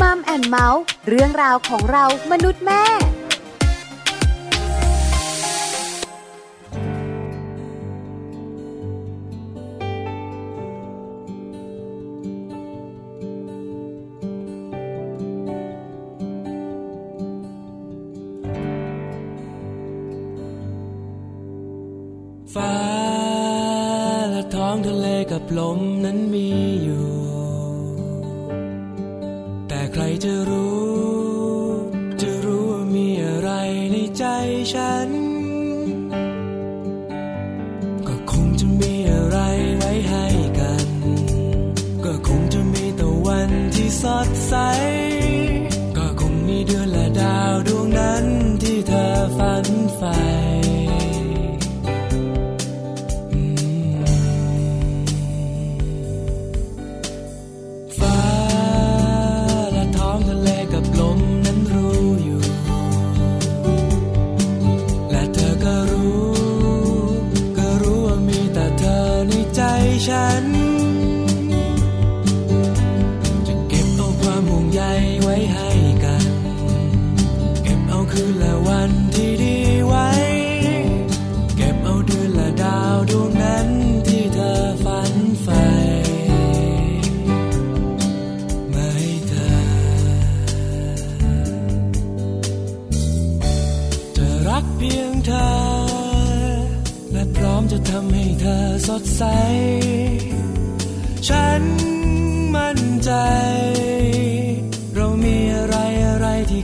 มัมแอนเมาส์เรื่องราวของเรามนุษย์แม่ฟ้าและท้องทะเลกับลมนั้นมี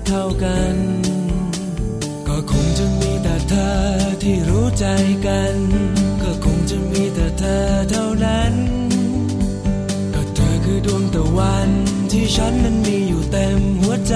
อะไรที่เข้ากัน ก็คงจะมีแต่เธอที่รู้ใจกัน ก็คงจะมีแต่เธอเท่านั้น ก็เธอคือดวงตะวันที่ฉันนั้นมีอยู่เต็มหัวใจ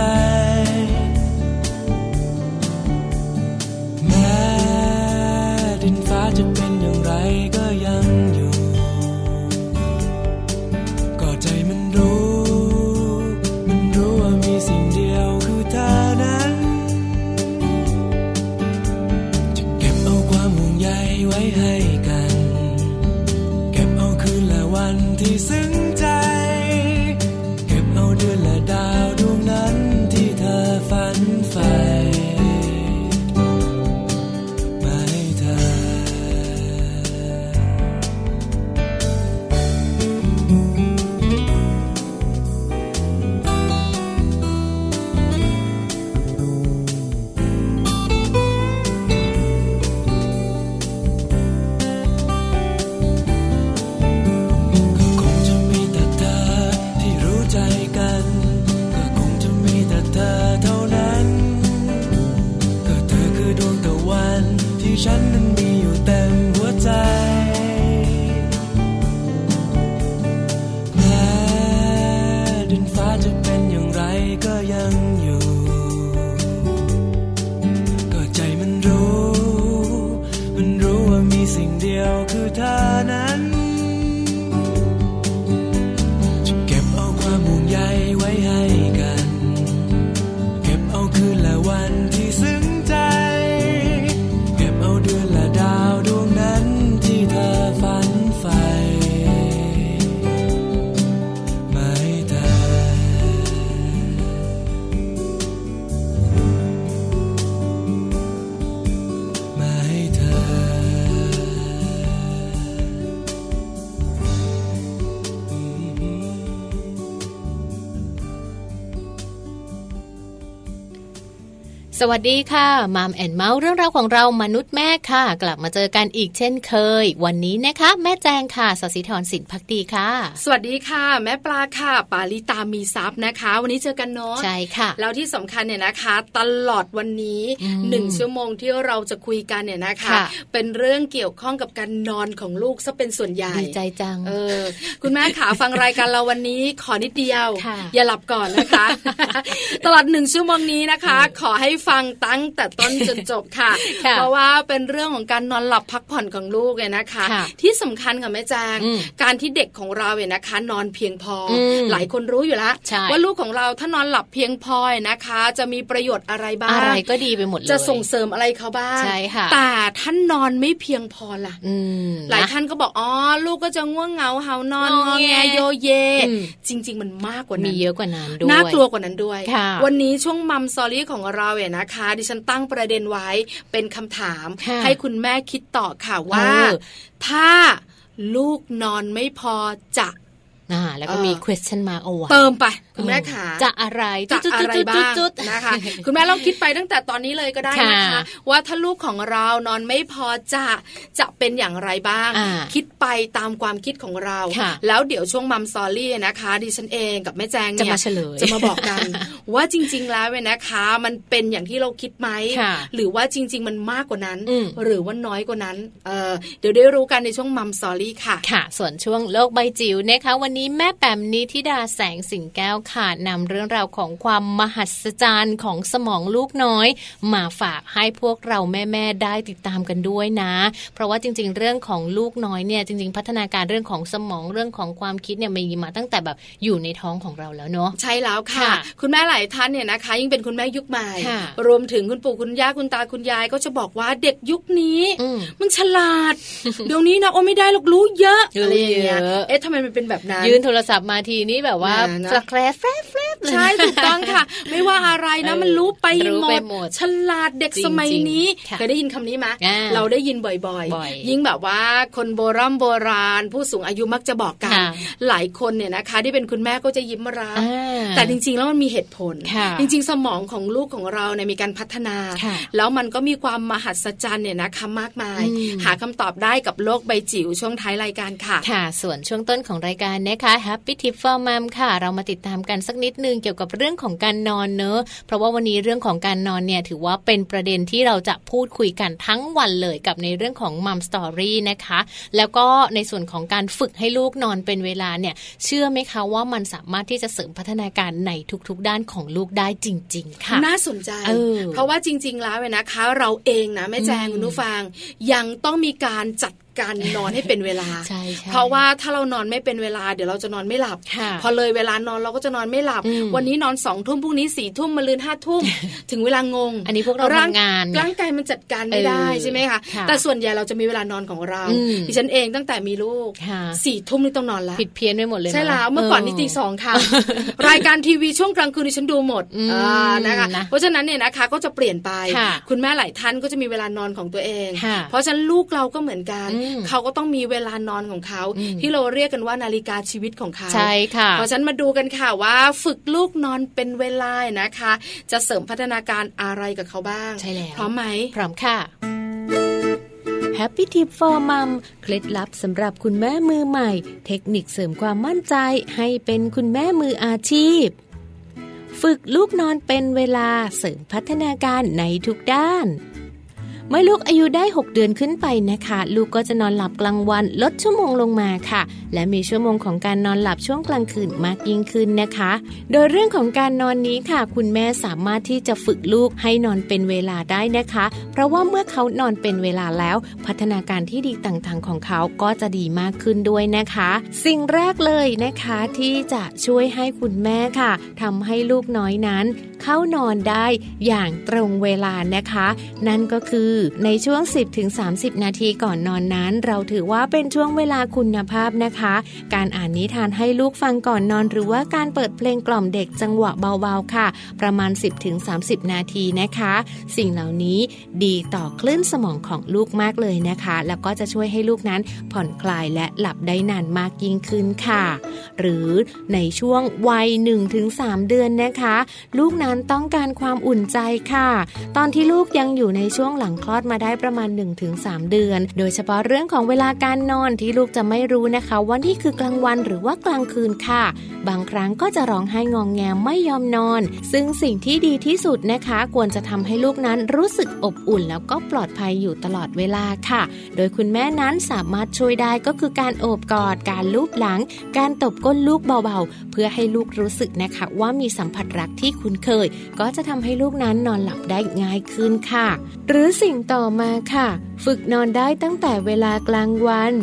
วัสดีค่ะมัมแอนเมาส์เรื่องราวของเรามนุษย์แม่ค่ะ กลับมาเจอกันอีกเช่นเคย วันนี้นะคะ แม่แจงค่ะสศิธรสินพักดีค่ะ สวัสดีค่ะ แม่ปลาค่ะ ปาลิตามีซับนะคะ วันนี้เจอกันเนาะใช่ค่ะ แล้วที่สำคัญเนี่ยนะคะ ตลอดวันนี้อืมหนึ่งชั่วโมงที่เราจะคุยกันเนี่ยนะคะค่ะเป็นเรื่องเกี่ยวข้องกับการนอนของลูกซะเป็นส่วนใหญ่ดีใจจังเออคุณแม่ขาฟังรายการเราวันนี้ขอนิดเดียวค่ะอย่าหลับก่อนนะคะ ตลอดหนึ่งชั่วโมงนี้นะคะ ขอให้ฟังตั้งแต่ต้นจนจบค่ะ เพราะว่าเป็นเรื่องของการนอนหลับพักผ่อนของลูกเลยนะคะ ที่สำคัญกับแม่แจงการที่เด็กของเราเนี่ยนะคะ นอนเพียงพอ หลายคนรู้อยู่แล้วว่าลูกของเราถ้านอนหลับเพียงพอนะคะ จะมีประโยชน์อะไรบ้างอะไรก็ดีไปหมดเลยจะส่งเสริมอะไรเขาบ้างใช่ค่ะแต่ท่านนอนไม่เพียงพอล่ะหลายท่านก็บอกอ๋อลูกก็จะง่วงเหงาเหานอนงอแงโยเย จริง ๆ มันมากกว่านั้นมีเยอะกว่านั้นด้วยน่ากลัวกว่านั้นด้วย วันนี้ช่วงมัมซอรี่ของเราเนี่ยนะคะ ดิฉันตั้งประเด็นไว้เป็นคำถาม ให้คุณแม่คิดต่อค่ะว่า ถ้าลูกนอนไม่พอจะ อ่าแล้วก็มี question mark เอาไว้เติมไปคุณแม่ขาจะอะไรจะอะไรบ้างนะคะ คุณแม่ลองคิดไปตั้งแต่ตอนนี้เลยก็ได้นะคะว่าถ้าลูกของเรานอนไม่พอจะจะเป็นอย่างไรบ้าง คิดไปตามความคิดของเรา แล้วเดี๋ยวช่วงมัมซอรี่นะคะดิฉันเองกับแม่แจงเนี่ยจะมาเฉลยจะมาบอกกัน ว่าจริง ๆ แล้วเนี่ยนะคะ มันเป็นอย่างที่เราคิดไหมหรือว่าจริง ๆ มันมากกว่านั้น หรือว่าน้อยกว่านั้นเเดี๋ยวได้รู้กันในช่วงมัมซอรี่ค่ะค่ะ ส่วนช่วงโลกใบจิ๋วนะคะวันนี้แม่แปมนิธิดาแสงสิงแก้วค่ะนำเรื่องราวของความมหัศจรรย์ของสมองลูกน้อย มาฝากให้พวกเราแม่ๆได้ติดตามกันด้วยนะ เพราะว่าจริง ๆ เรื่องของลูกน้อยเนี่ยจริง ๆ พัฒนาการเรื่องของสมองเรื่องของความคิดเนี่ยมีมาตั้งแต่แบบอยู่ในท้องของเราแล้วเนาะใช่แล้วค่ะ คุณแม่หลายท่านเนี่ยนะคะ ยิ่งเป็นคุณแม่ยุคใหม่ รวมถึงคุณปู่คุณย่าคุณตาคุณยายก็จะบอกว่าเด็กยุคนี้ มันฉลาด เดี๋ยวนี้นะโอ้ไม่ได้หรอกรู้เยอะอะไรอย่างเงี้ยเอ๊ะทำไมมันเป็นแบบนั้นยืนโทรศัพท์มาทีนี้แบบว่าสแครฟแฟบใช่ถูกต้องค่ะ ไม่ว่าอะไรนะมันรู้ไปหมดฉลาดเด็กสมัยนี้เคยได้ยินคำนี้ไหมเราได้ยินบ่อยๆ ยิ่งแบบว่าคนโบราณโบราณ ผู้สูงอายุมักจะบอกกัน หลายคนเนี่ยนะคะ ที่เป็นคุณแม่ก็จะยิ้มรับแต่จริง ๆ แล้วมันมีเหตุผล จริง ๆ สมองของลูกของเราเนี่ยมีการพัฒนา แล้วมันก็มีความมหัศจรรย์เนี่ยนะคะมากมาย หาคำตอบได้กับโลกใบจิ๋วช่วงท้ายรายการค่ะ ค่ะ ส่วนช่วงต้นของรายการนะคะ Happy Tip for Mom ค่ะ เรามาติดตามกันสักนิดนึงเกี่ยวกับเรื่องของการนอนเนอะเพราะว่าวันนี้เรื่องของการนอนเนี่ยถือว่าเป็นประเด็นที่เราจะพูดคุยกันทั้งวันเลยกับในเรื่องของมัมสตอรี่นะคะ แล้วก็ในส่วนของการฝึกให้ลูกนอนเป็นเวลาเนี่ยเชื่อไหมคะว่ามันสามารถที่จะเสริมพัฒนาการในทุกๆ ด้านของลูกได้จริง ๆ ค่ะ น่าสนใจเเพราะว่าจริง ๆ แล้วเนะคะ เราเองนะแม่แจงคุณผู้ฟังยังต้องมีการจัด การนอนให้เป็นเวลาใช่เพราะว่าถ้าเรานอนไม่เป็นเวลาเดี๋ยวเราจะนอนไม่หลับ พอเลยเวลานอนเราก็จะนอนไม่หลับ วันนี้นอนสองทุ่มพรุ่งนี้สี่ทุ่มมาลืนห้าทุ่มถึงเวลางง อันนี้พวกเราทำงานร่างกายมันจัดการไม่ได้ใช่ไหมคะแต่ส่วนใหญ่เราจะมีเวลานอนของเราดิฉันเองตั้งแต่มีลูกสี่ทุ่มนี่ต้องนอนแล้วผิดเพี้ยนไปหมดเลยใช่แล้วเมื่อก่อนนี่ตีสองค่ะรายการทีวีช่วงกลางคืนดิฉันดูหมดนะคะเพราะฉะนั้นเนี่ยนะคะก็จะเปลี่ยนไป คุณแม่หลายท่านก็จะมีเวลานอนของตัวเอง เพราะฉะนั้นลูกเราก็เหมือนกันเขาก็ต้องมีเวลานอนของเขา ที่เราเรียกกันว่านาฬิกาชีวิตของเขาใช่ค่ะเพราะฉะนั้นมาดูกันค่ะว่าฝึกลูกนอนเป็นเวลานะคะ จะเสริมพัฒนาการอะไรกับเขาบ้างใช่แล้วพร้อมไหมพร้อมค่ะ Happy Tip for Mom เคล็ดลับสำหรับคุณแม่มือใหม่ เทคนิคเสริมความมั่นใจให้เป็นคุณแม่มืออาชีพ ฝึกลูกนอนเป็นเวลาเสริมพัฒนาการในทุกด้าน เมื่อลูกอายุได้ 6 เดือนขึ้นไปนะคะ ลูกก็จะนอนหลับกลางวันลดชั่วโมงลงมาค่ะ และมีชั่วโมงของการนอนหลับช่วงกลางคืนมากยิ่งขึ้นนะคะ โดยเรื่องของการนอนนี้ค่ะ คุณแม่สามารถที่จะฝึกลูกให้นอนเป็นเวลาได้นะคะ เพราะว่าเมื่อเขานอนเป็นเวลาแล้ว พัฒนาการที่ดีต่างๆของเขาก็จะดีมากขึ้นด้วยนะคะ สิ่งแรกเลยนะคะที่จะช่วยให้คุณแม่ค่ะทำให้ลูกน้อยนั้น เข้านอนได้อย่างตรงเวลานะคะ นั่นก็คือในช่วง 10-30 นาทีก่อนนอนนั้น เราถือว่าเป็นช่วงเวลาคุณภาพนะคะ การอ่านนิทานให้ลูกฟังก่อนนอน หรือว่าการเปิดเพลงกล่อมเด็กจังหวะเบาๆค่ะ ประมาณ 10-30 นาทีนะคะ สิ่งเหล่านี้ดีต่อคลื่นสมองของลูกมากเลยนะคะ แล้วก็จะช่วยให้ลูกนั้นผ่อนคลายและหลับได้นานมากยิ่งขึ้นค่ะ หรือในช่วงวัย 1-3 เดือนนะคะ ลูกนั้นต้องการความอุ่นใจค่ะ ตอนที่ลูกยังอยู่ในช่วงหลังคลอดมาได้ประมาณ 1-3 เดือน โดยเฉพาะเรื่องของเวลาการนอนที่ลูกจะไม่รู้นะคะว่านี่คือกลางวันหรือว่ากลางคืนค่ะ บางครั้งก็จะร้องไห้งองแงไม่ยอมนอน ซึ่งสิ่งที่ดีที่สุดนะคะ ควรจะทำให้ลูกนั้นรู้สึกอบอุ่น แล้วก็ปลอดภัยอยู่ตลอดเวลาค่ะ โดยคุณแม่นั้นสามารถช่วยได้ก็คือการโอบกอด การลูบหลัง การตบก้นลูกเบาๆ เพื่อให้ลูกรู้สึกนะคะว่ามีสัมผัสรักที่คุ้นเคย ก็จะทำให้ลูกนั้นนอนหลับได้ง่ายขึ้นค่ะ หรือสิ่งต่อมาค่ะ ฝึกนอนได้ตั้งแต่เวลากลางวัน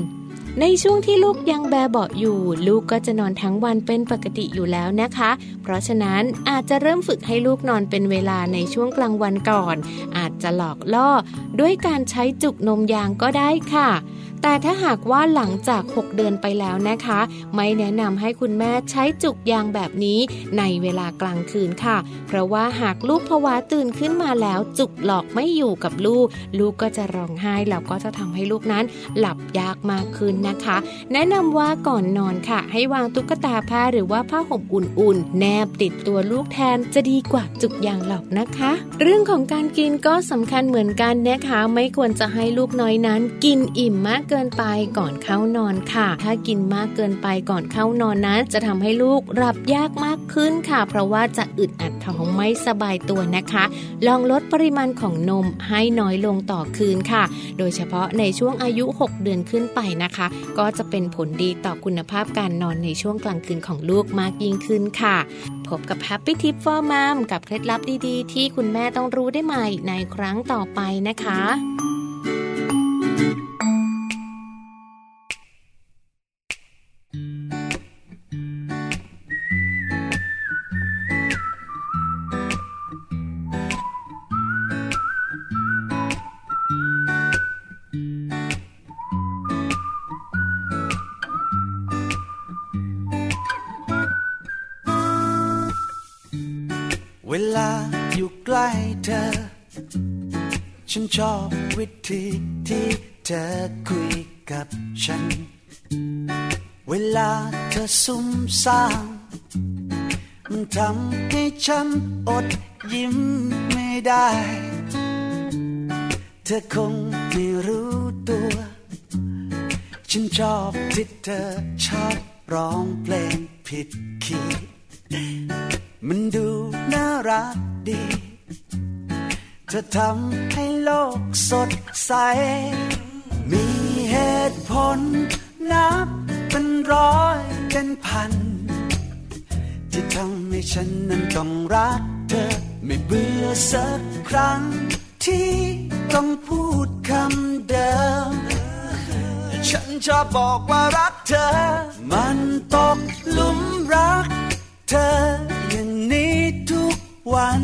ในช่วงที่ลูกยังแบเบาะอยู่ ลูกก็จะนอนทั้งวันเป็นปกติอยู่แล้วนะคะ เพราะฉะนั้นอาจจะเริ่มฝึกให้ลูกนอนเป็นเวลาในช่วงกลางวันก่อน อาจจะหลอกล่อด้วยการใช้จุกนมยางก็ได้ค่ะ แต่ถ้าหากว่าหลังจาก 6 เดือนไปแล้วนะคะ ไม่แนะนำให้คุณแม่ใช้จุกยางแบบนี้ในเวลากลางคืนค่ะ เพราะว่าหากลูกภาวะตื่นขึ้นมาแล้วจุกหลอกไม่อยู่กับลูก ลูกก็จะร้องไห้แล้วก็จะทำให้ลูกนั้นหลับยากมากขึ้นนะคะ แนะนำว่าก่อนนอนค่ะ ให้วางตุ๊กตาผ้าหรือว่าผ้าห่มอุ่นๆ แนบติดตัวลูกแทนจะดีกว่าจุกยางหลอกนะคะ เรื่องของการกินก็สำคัญเหมือนกันนะคะ ไม่ควรจะให้ลูกน้อยนั้น กินอิ่มมากเกินไปก่อนเข้านอนค่ะ ถ้ากินมากเกินไปก่อนเข้านอนนั้น จะทำให้ลูกหลับยากมากขึ้นค่ะ เพราะว่าจะอึดอัดท้องไม่สบายตัวนะคะ ลองลดปริมาณของนมให้น้อยลงต่อคืนค่ะ โดยเฉพาะในช่วงอายุ 6 เดือนขึ้นไปนะคะ ก็จะเป็นผลดีต่อคุณภาพการนอนในช่วงกลางคืนของลูกมากยิ่งขึ้นค่ะ พบกับ Happy Tip for Mom กับเคล็ดลับดีๆ ที่คุณแม่ต้องรู้ได้ใหม่ในครั้งต่อไปนะคะ ชอบวิธีที่เธอคุยกับฉัน เวลาเธอซุ่มซ่ามมันทำให้ฉันอดยิ้มไม่ได้ เธอคงไม่รู้ตัว ฉันชอบที่เธอชอบร้องเพลงผิดคีย์มันดูน่ารักดี เธอทำให้โลกสดใส มีเหตุผลนับเป็นร้อยเป็นพัน ที่ทำให้ฉันนั้นต้องรักเธอ ไม่เบื่อสักครั้ง ที่ต้องพูดคำเดิม ฉันชอบบอกว่ารักเธอ มันตกลุมรัก เธออย่างนี้ทุกวัน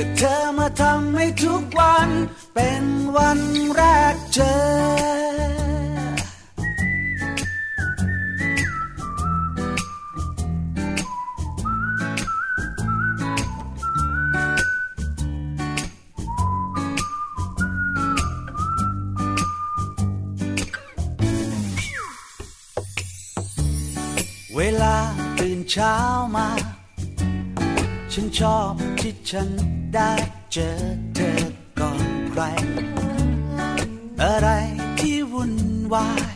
ก็เธอมาทำให้ทุกวัน เป็นวันแรกเจอเวลาตื่นเช้ามา ฉันชอบที่ฉันได้เจอเธอก่อนใคร อะไรที่วุ่นวาย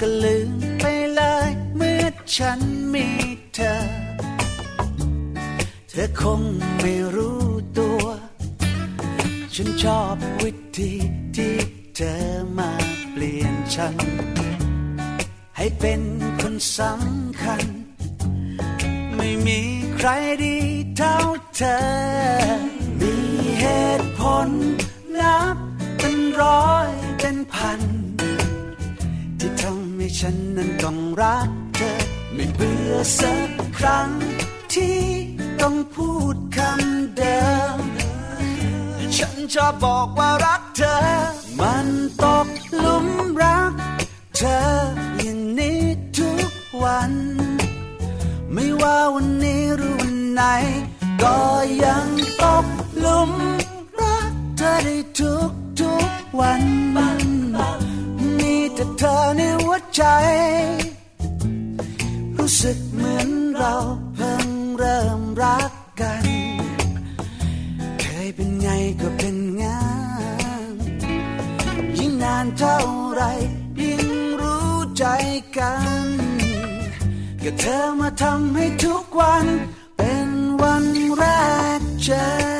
ก็ลืมไปเลย เมื่อฉันมีเธอ เธอคงไม่รู้ตัว ฉันชอบวิธีที่เธอมาเปลี่ยนฉัน ให้เป็นคนสำคัญ ไม่มีใครดีเท่าเธอ มีเหตุผลนับเป็นร้อยเป็นพัน ที่ทำให้ฉันนั้นต้องรักเธอ ไม่เบื่อสักครั้งที่ต้องพูดคำเดิม ฉันชอบบอกว่ารักเธอ มันตกหลุมรัก เธออย่างนี้ทุกวัน ไม่ว่าวันนี้หรือวันไหน ก็ยังตกหลุมรักเธอได้ทุกทุกวันมีแต่เธอในหัวใจ รู้สึกเหมือนเรา ก็เธอมาทำให้ทุกวัน เป็นวันแรกเจอ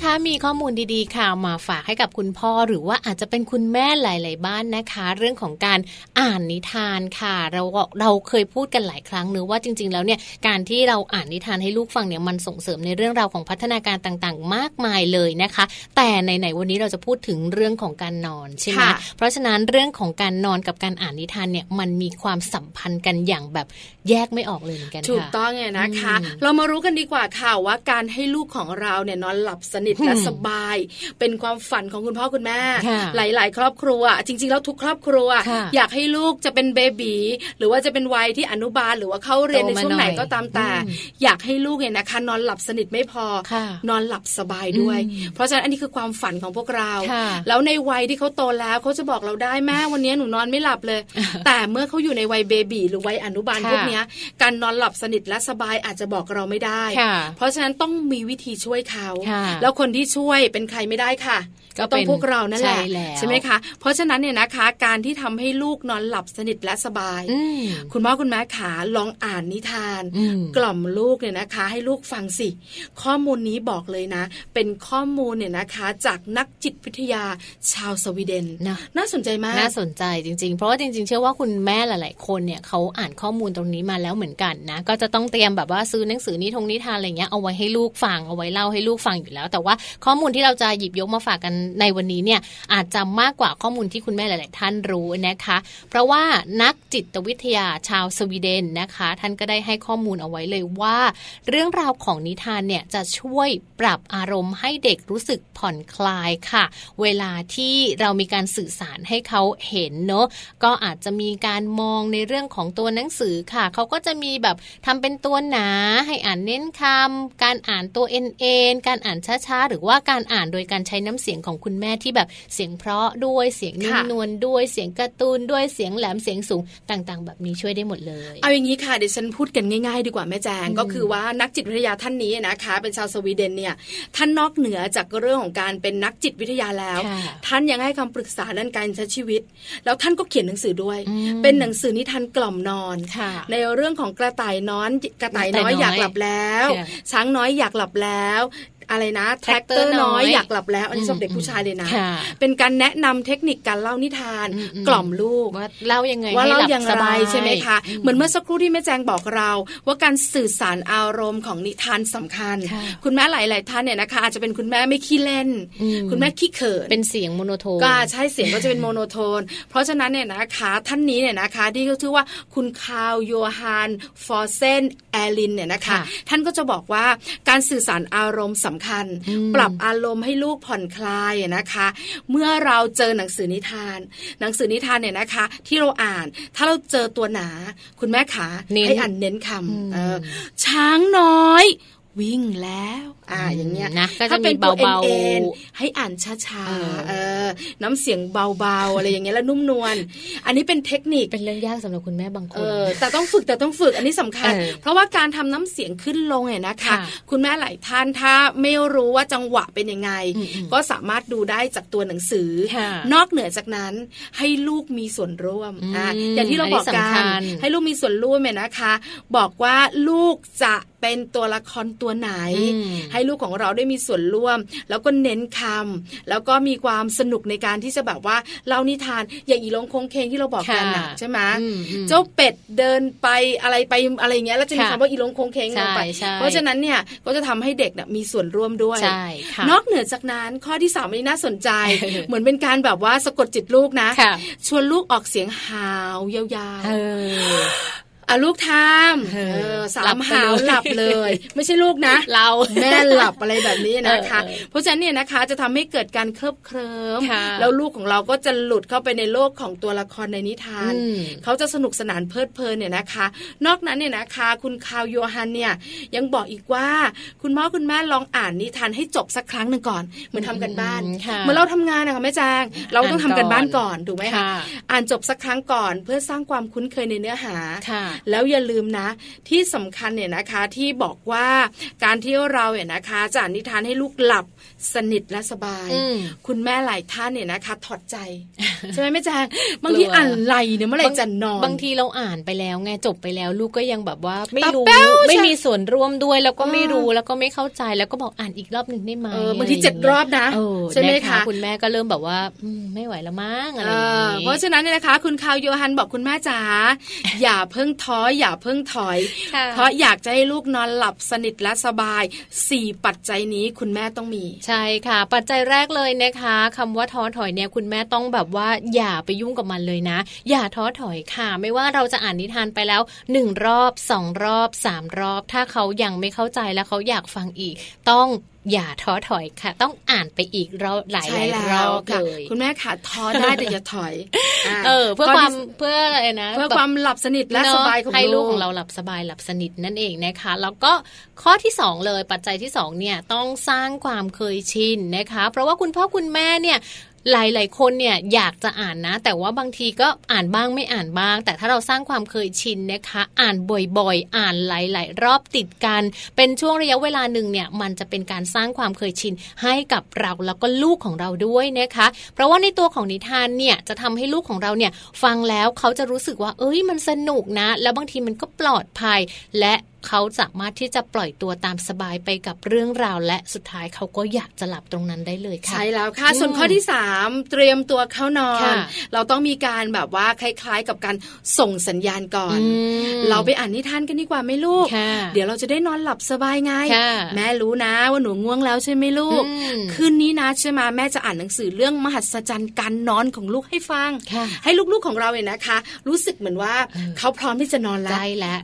นนี้นะคะ มีข้อมูลดีๆค่ะมาฝากให้กับคุณพ่อหรือว่าอาจจะเป็นคุณแม่หลาย ๆ บ้านนะคะ เรื่องของการอ่านนิทานค่ะ เราเราเคยพูดกันหลายครั้งเนื้อว่าจริง ๆ แล้วเนี่ยการที่เราอ่านนิทานให้ลูกฟังเนี่ยมันส่งเสริมในเรื่องราวของพัฒนาการต่างๆ มากมายเลยนะคะ แต่ไหนๆวันนี้เราจะพูดถึงเรื่องของการนอนใช่ไหมเพราะฉะนั้นเรื่องของการนอนกับการอ่านนิทานเนี่ยมันมีความสัมพันธ์กันอย่างแบบแยกไม่ออกเลยเหมือนกันถูกต้องไงนะคะ เรามารู้กันดีกว่าค่ะว่าการให้ลูกของเราเนี่ยนอนหลับสนิทและสบาย เป็นความฝันของคุณพ่อคุณแม่ หลาย ๆ ครอบครัว จริง ๆ แล้วทุกครอบครัว อยากให้ลูกจะเป็นเบบีหรือว่าจะเป็นวัยที่อนุบาลหรือว่าเข้าเรียนในช่วงไหนก็ตามแต่อยากให้ลูกเนี่ยนะคะ นอนหลับสนิทไม่พอ นอนหลับสบายด้วย เพราะฉะนั้นอันนี้คือความฝันของพวกเรา แล้วในวัยที่เขาโตแล้วเขาจะบอกเราได้แม่วันนี้หนูนอนไม่หลับเลย แต่เมื่อเขาอยู่ในวัยเบบีหรือวัยอนุบาลพวกนี้การนอนหลับสนิทและสบายอาจจะบอกเราไม่ได้ เพราะฉะนั้นต้องมีวิธีช่วยเขาแล้วคนที่ช่วยเป็นใครไม่ได้ค่ะ ก็ต้องพวกเรานั่นแหละใช่ไหมคะ เพราะฉะนั้นเนี่ยนะคะ การที่ทำให้ลูกนอนหลับสนิทและสบาย คุณพ่อคุณแม่ขาลองอ่านนิทาน กล่อมลูกเนี่ยนะคะ ให้ลูกฟังสิ ข้อมูลนี้บอกเลยนะ เป็นข้อมูลเนี่ยนะคะ จากนักจิตวิทยาชาวสวีเดนนะน่าสนใจมากน่าสนใจจริง ๆ เพราะว่าจริง ๆ เชื่อว่าคุณแม่หลาย ๆ คนเนี่ยเขาอ่านข้อมูลตรงนี้มาแล้วเหมือนกันนะก็จะต้องเตรียมแบบว่าซื้อหนังสือนิทงนิทานอะไรเงี้ยเอาไว้ให้ลูกฟังเอาไว้เล่าให้ลูกฟังอยู่แล้วแต่ว่าข้อมูลที่เราจะหยิบยกมาฝากกันในวันนี้เนี่ยอาจจะมากกว่าข้อมูลที่คุณแม่หลาย ๆ ท่านรู้นะคะ เพราะว่านักจิตวิทยาชาวสวีเดนนะคะ ท่านก็ได้ให้ข้อมูลเอาไว้เลยว่า เรื่องราวของนิทานเนี่ยจะช่วยปรับอารมณ์ให้เด็กรู้สึกผ่อนคลายค่ะ เวลาที่เรามีการสื่อสารให้เขาเห็นเนาะก็อาจจะมีการมองในเรื่องของตัวหนังสือค่ะ เขาก็จะมีแบบทำเป็นตัวหนาให้อ่านเน้นคำการอ่านตัวเอ็นเอ็นการอ่านช้าหรือว่าการอ่านโดยการใช้น้ำเสียงของคุณแม่ที่แบบเสียงเพราะด้วยเสียงนุ่มนวลด้วยเสียงการ์ตูนด้วยเสียงแหลมเสียงสูงต่างๆ แบบนี้ช่วยได้หมดเลย เอาอย่างนี้ค่ะเดี๋ยวฉันพูดกันง่าย ๆ ดีกว่าแม่แจงก็คือว่านักจิตวิทยาท่านนี้นะคะ เป็นชาวสวีเดนเนี่ยท่านนอกเหนือจากเรื่องของการเป็นนักจิตวิทยาแล้ว ท่านยังให้คำปรึกษาด้านการใช้ชีวิต แล้วท่านก็เขียนหนังสือด้วย เป็นหนังสือนิทานกล่อมนอน ในเรื่องของกระต่ายน้อยกระต่ายน้อยอยากหลับแล้ว ช้างน้อยอยากหลับแล้ว อะไรนะแทรกเตอร์น้อยอยากหลับแล้ว อันนี้สำหรับเด็กผู้ชายเลยนะ เป็นการแนะนำเทคนิคการเล่านิทาน กล่อมลูกว่าเล่ายังไงว่าเล่ายังไงใช่ไหมคะ เหมือนเมื่อสักครู่ที่แม่แจงบอกเรา ว่าการสื่อสารอารมณ์ของนิทานสำคัญ คุณแม่หลาย ๆ ท่านเนี่ยนะคะอาจจะเป็นคุณแม่ไม่ขี้เล่น คุณแม่ขี้เขินเป็นเสียง monotone ก็ใช่เสียงก็จะเป็น monotone เพราะฉะนั้นเนี่ยนะคะท่านนี้เนี่ยนะคะที่เขาชื่อว่าคุณ Carl-Johan Forssén Ehrlin เนี่ยนะคะ ท่านก็จะบอกว่าการสื่อสารอารมณ์สำคัญ ปรับอารมณ์ให้ลูกผ่อนคลายนะคะ เมื่อเราเจอหนังสือนิทาน หนังสือนิทานเนี่ยนะคะ ที่เราอ่านถ้าเราเจอตัวหนา คุณแม่ขาให้อ่านเน้นคำช้างน้อย วิ่งแล้ว อ่าอย่างเงี้ยนะก็จะมีเบาๆให้อ่านช้าๆเออน้ำเสียงเบาๆอะไรอย่างเงี้ยแล้วนุ่มนวลอันนี้เป็นเทคนิคเป็นเรื่องยากสำหรับคุณแม่บางคนเออแต่ต้องฝึกแต่ต้องฝึกอันนี้สำคัญ เพราะว่าการทำน้ำเสียงขึ้นลงเนี่ยนะคะ คุณแม่หลายท่านถ้าไม่รู้ว่าจังหวะเป็นยังไง ก็สามารถดูได้จากตัวหนังสือ นอกเหนือจากนั้นให้ลูกมีส่วนร่วมอ่าอย่างที่เราบอกกันให้ลูกมีส่วนร่วมเนี่ยนะคะ บอกว่าลูกจะเป็นตัวละครตัวไหน ให้ลูกของเราได้มีส่วนร่วม แล้วก็เน้นคำแล้วก็มีความสนุกในการที่จะแบบว่าเล่านิทานอย่างอีลงคงเคงที่เราบอกกันนะใช่ไหมเจ้าเป็ดเดินไปอะไรไปอะไรเงี้ยแล้วจะมีคำว่าอีลงคงเคงลงไปเพราะฉะนั้นเนี่ยก็จะทำให้เด็กมีส่วนร่วมด้วยนอกเหนือจากนั้นข้อที่สามนี้น่าสนใจ เหมือนเป็นการแบบว่าสะกดจิตลูกนะ ชวนลูกออกเสียงหาวยาวๆ อะลูกทำสามหาวหลับเลย ไม่ใช่ลูกนะ เราแม่หลับอะไรแบบนี้นะคะ เพราะฉะนั้นเนี่ยนะคะจะทำให้เกิดการเคลิบเคลิ้มแล้วลูกของเราก็จะหลุดเข้าไปในโลกของตัวละครในนิทาน เขาจะสนุกสนานเพลิดเพลินเนี่ยนะคะ นอกนั้นเนี่ยนะคะ คุณคาวโยฮันเนี่ยยังบอกอีกว่าคุณพ่อคุณแม่ลองอ่านนิทานให้จบสักครั้งหนึ่งก่อนเหมือนทากันบ้านเหมือนเราทำงานนะคะแม่แจงเราต้องทำกันบ้านก่อนถูกไหมคะอ่านจบสักครั้งก่อนเพื่อสร้างความคุ้นเคยในเนื้อหาแล้วอย่าลืมนะ ที่สำคัญเนี่ยนะคะที่บอกว่าการที่เราเนี่ยนะคะจะอ่านนิทานให้ลูกหลับสนิทและสบาย คุณแม่หลายท่านเนี่ยนะคะ ถอดใจใช่ไหมแม่แจงบางทีอ่านไรเนี่ยเมื่อไหร่จะนอน บางทีเราอ่านไปแล้วไงจบไปแล้วลูกก็ยังแบบว่าไม่รู้ไม่มีส่วนร่วมด้วยแล้วก็ไม่รู้แล้วก็ไม่เข้าใจแล้วก็บอกอ่านอีกรอบหนึ่งได้ไหมบางทีเจ็ดรอบนะใช่ไหมคะคุณแม่ก็เริ่มแบบว่าไม่ไหวแล้วมั้งอะไรเพราะฉะนั้นเนี่ยนะคะ คุณคาวโยฮันบอกคุณแม่จ๋าอย่าเพิ่งท้ออย่าเพิ่งถอย เพราะอยากจะให้ลูกนอนหลับสนิทและสบายสี่ปัจจัยนี้คุณแม่ต้องมี ใช่ค่ะ ปัจจัยแรกเลยนะคะคำว่าท้อถอยเนี่ยคุณแม่ต้องแบบว่าอย่าไปยุ่งกับมันเลยนะ อย่าท้อถอยค่ะ ไม่ว่าเราจะอ่านนิทานไปแล้วหนึ่งรอบสองรอบสามรอบ ถ้าเขายังไม่เข้าใจแล้วเขาอยากฟังอีก ต้องอย่าท้อถอยค่ะ ต้องอ่านไปอีกรอบหลายหลายรอบเลยคุณแม่ค่ะท้อได้แต่อย่าถอยเออ เพื่อความเพื่ออะไรนะเพื่อความหลับสนิทและสบายของให้ลูกของเราหลับสบายหลับสนิทนั่นเองนะคะ แล้วก็ข้อที่ 2 เลยปัจจัยที่2เนี่ยต้องสร้างความเคยชินนะคะ เพราะว่าคุณพ่อคุณแม่เนี่ย หลาย ๆ คนเนี่ยอยากจะอ่านนะ แต่ว่าบางทีก็อ่านบ้างไม่อ่านบ้าง แต่ถ้าเราสร้างความเคยชินนะคะ อ่านบ่อย ๆ อ่านหลาย ๆ รอบติดกัน เป็นช่วงระยะเวลาหนึ่งเนี่ยมันจะเป็นการสร้างความเคยชินให้กับเราแล้วก็ลูกของเราด้วยนะคะ เพราะว่าในตัวของนิทานเนี่ยจะทำให้ลูกของเราเนี่ยฟังแล้วเขาจะรู้สึกว่า เอ้ยมันสนุกนะ แล้วบางทีมันก็ปลอดภัย และ เขาสามารถที่จะปล่อยตัวตามสบายไปกับเรื่องราว และสุดท้ายเขาก็อยากจะหลับตรงนั้นได้เลยค่ะใช่แล้วค่ะ ส่วนข้อที่ 3 เตรียมตัวเข้านอน เราต้องมีการแบบว่าคล้ายๆ กับการส่งสัญญาณก่อน เราไปอ่านนิทานกันดีกว่าไหมลูก เดี๋ยวเราจะได้นอนหลับสบายไง แม่รู้นะว่าหนูง่วงแล้วใช่ไหมลูก คืนนี้นะใช่ไหมแม่จะอ่านหนังสือเรื่องมหัศจรรย์การนอนของลูกให้ฟัง ให้ลูกๆของเราเนี่ยนะคะ รู้สึกเหมือนว่าเขาพร้อมที่จะนอนแล้วใช่แล้ว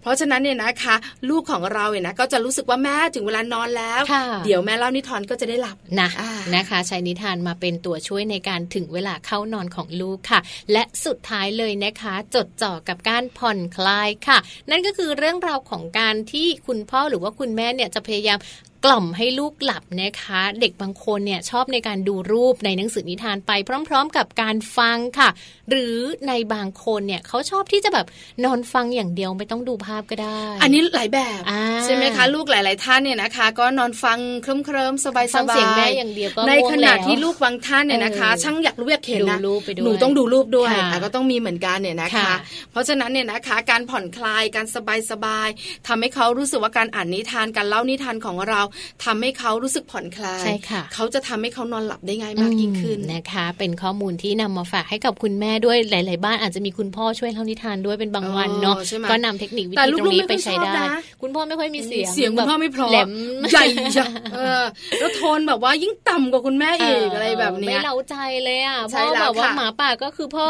เพราะฉะนั้นเนี่ยนะนะคะ ลูกของเราเนี่ยนะก็จะรู้สึกว่าแม่ถึงเวลานอนแล้ว เดี๋ยวแม่เล่านิทานก็จะได้หลับนะนะคะใช้นิทานมาเป็นตัวช่วยในการถึงเวลาเข้านอนของลูกค่ะ และสุดท้ายเลยนะคะ จดจ่อกับการผ่อนคลายค่ะ นั่นก็คือเรื่องราวของการที่คุณพ่อหรือว่าคุณแม่เนี่ยจะพยายาม กล่อมให้ลูกหลับนะคะ เด็กบางคนเนี่ยชอบในการดูรูปในหนังสือนิทานไปพร้อม ๆ กับการฟังค่ะ หรือในบางคนเนี่ยเขาชอบที่จะแบบนอนฟังอย่างเดียวไม่ต้องดูภาพก็ได้ อันนี้หลายแบบใช่ไหมคะ ลูกหลาย ๆ ท่านเนี่ยนะคะ ก็นอนฟังเคลิ้มเคลิมสบายสบายเสียงแม่อย่างเดียวก็ในขณะที่ลูกบางท่านเนี่ยนะคะ ช่างอยากรู้อยากเห็นนะหนูต้องดูรูปด้วยก็ต้องมีเหมือนกันเนี่ยนะคะ เพราะฉะนั้นเนี่ยนะคะ การผ่อนคลายการสบายสบายทำให้เขารู้สึกว่าการอ่านนิทานการเล่านิทานของเราทำให้เขาเขารู้สึกผ่อนคลายใช่ค่ะเขาจะทำให้เขานอนหลับได้ง่ายมากยิ่งขึ้นนะคะ เป็นข้อมูลที่นำมาฝากให้กับคุณแม่ด้วยหลาย ๆ บ้านอาจจะมีคุณพ่อช่วยเล่านิทานด้วยเป็นบางวันเนาะก็นำเทคนิควิธีตรงนี้ไปใช้ได้ คุณพ่อไม่ค่อยมีเสียงเสียงคุณพ่อไม่พอแหลมใหญ่แล้วโทนแบบว่ายิ่งต่ำกว่าคุณแม่อีกอะไรแบบนี้ไม่เล้าใจเลยอะพ่อแบบว่าหมาป่าก็คือพ่อ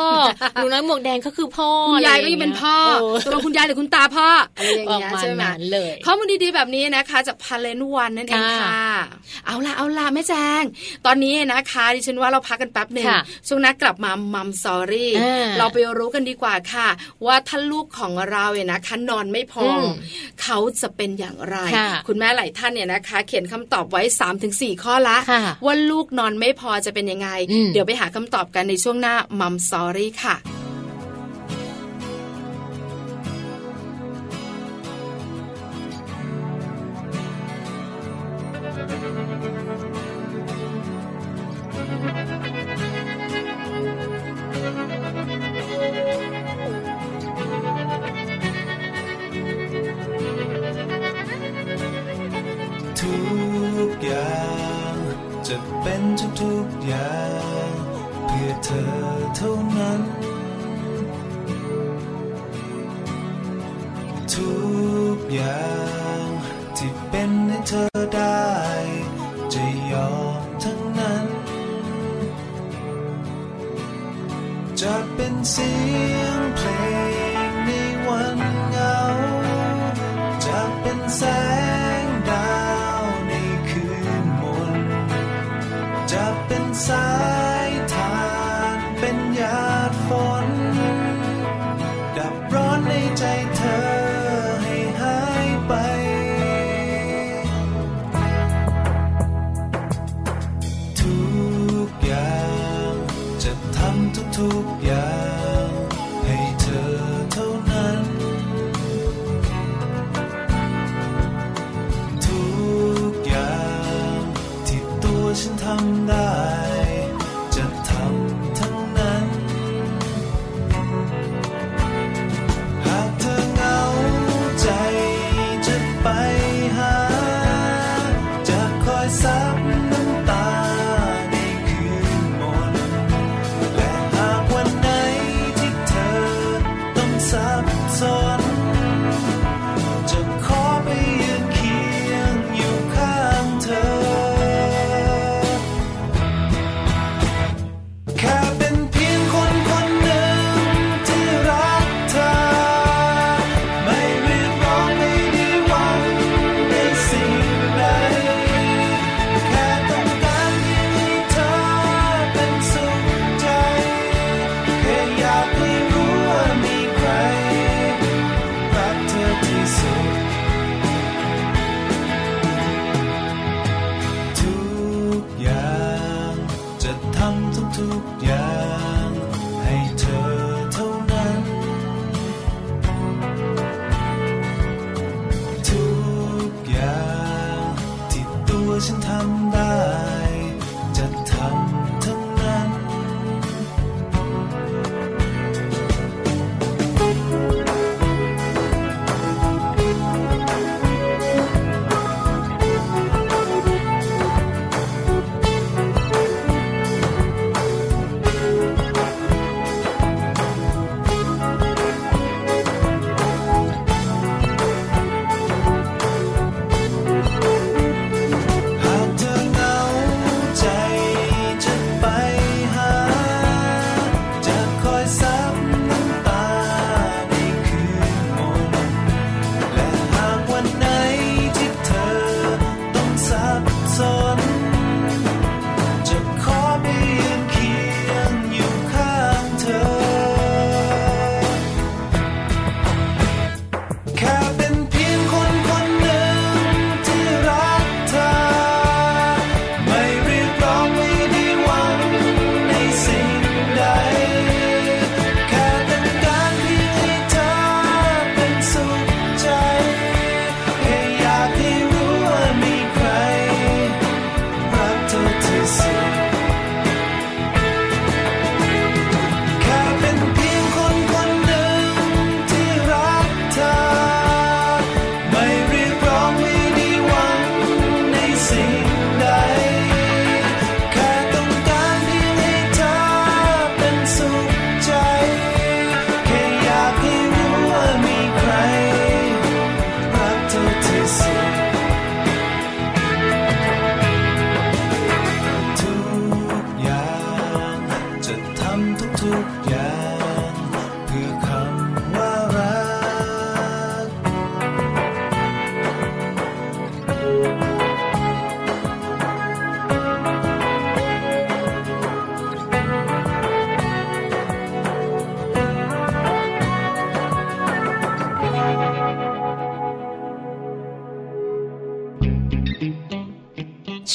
หนูน้อยหมวกแดงก็คือพ่อคุณยายก็ยังเป็นพ่อตัวคุณยายหรือคุณตาพ่ออะไรอย่างเงี้ยใช่ไหมข้อมูลดี ๆ แบบนี้นะคะจากพาเลนวันนั่นเองค่ะ เอาละเอาละแม่แจง ตอนนี้นะคะดิฉันว่าเราพักกันแป๊บหนึ่งช่วงนักกลับมามัมซอรี่เราไปรู้กันดีกว่าค่ะ ว่าถ้าลูกของเราเนี่ยนะคะนอนไม่พอเขาจะเป็นอย่างไร คุณแม่หลายท่านเนี่ยนะคะ เขียนคำตอบไว้3าถึงสข้อละว่าลูกนอนไม่พอจะเป็นยังไง เดี๋ยวไปหาคำตอบกันในช่วงหน้ามัมซอรี่ค่ะ Yeah.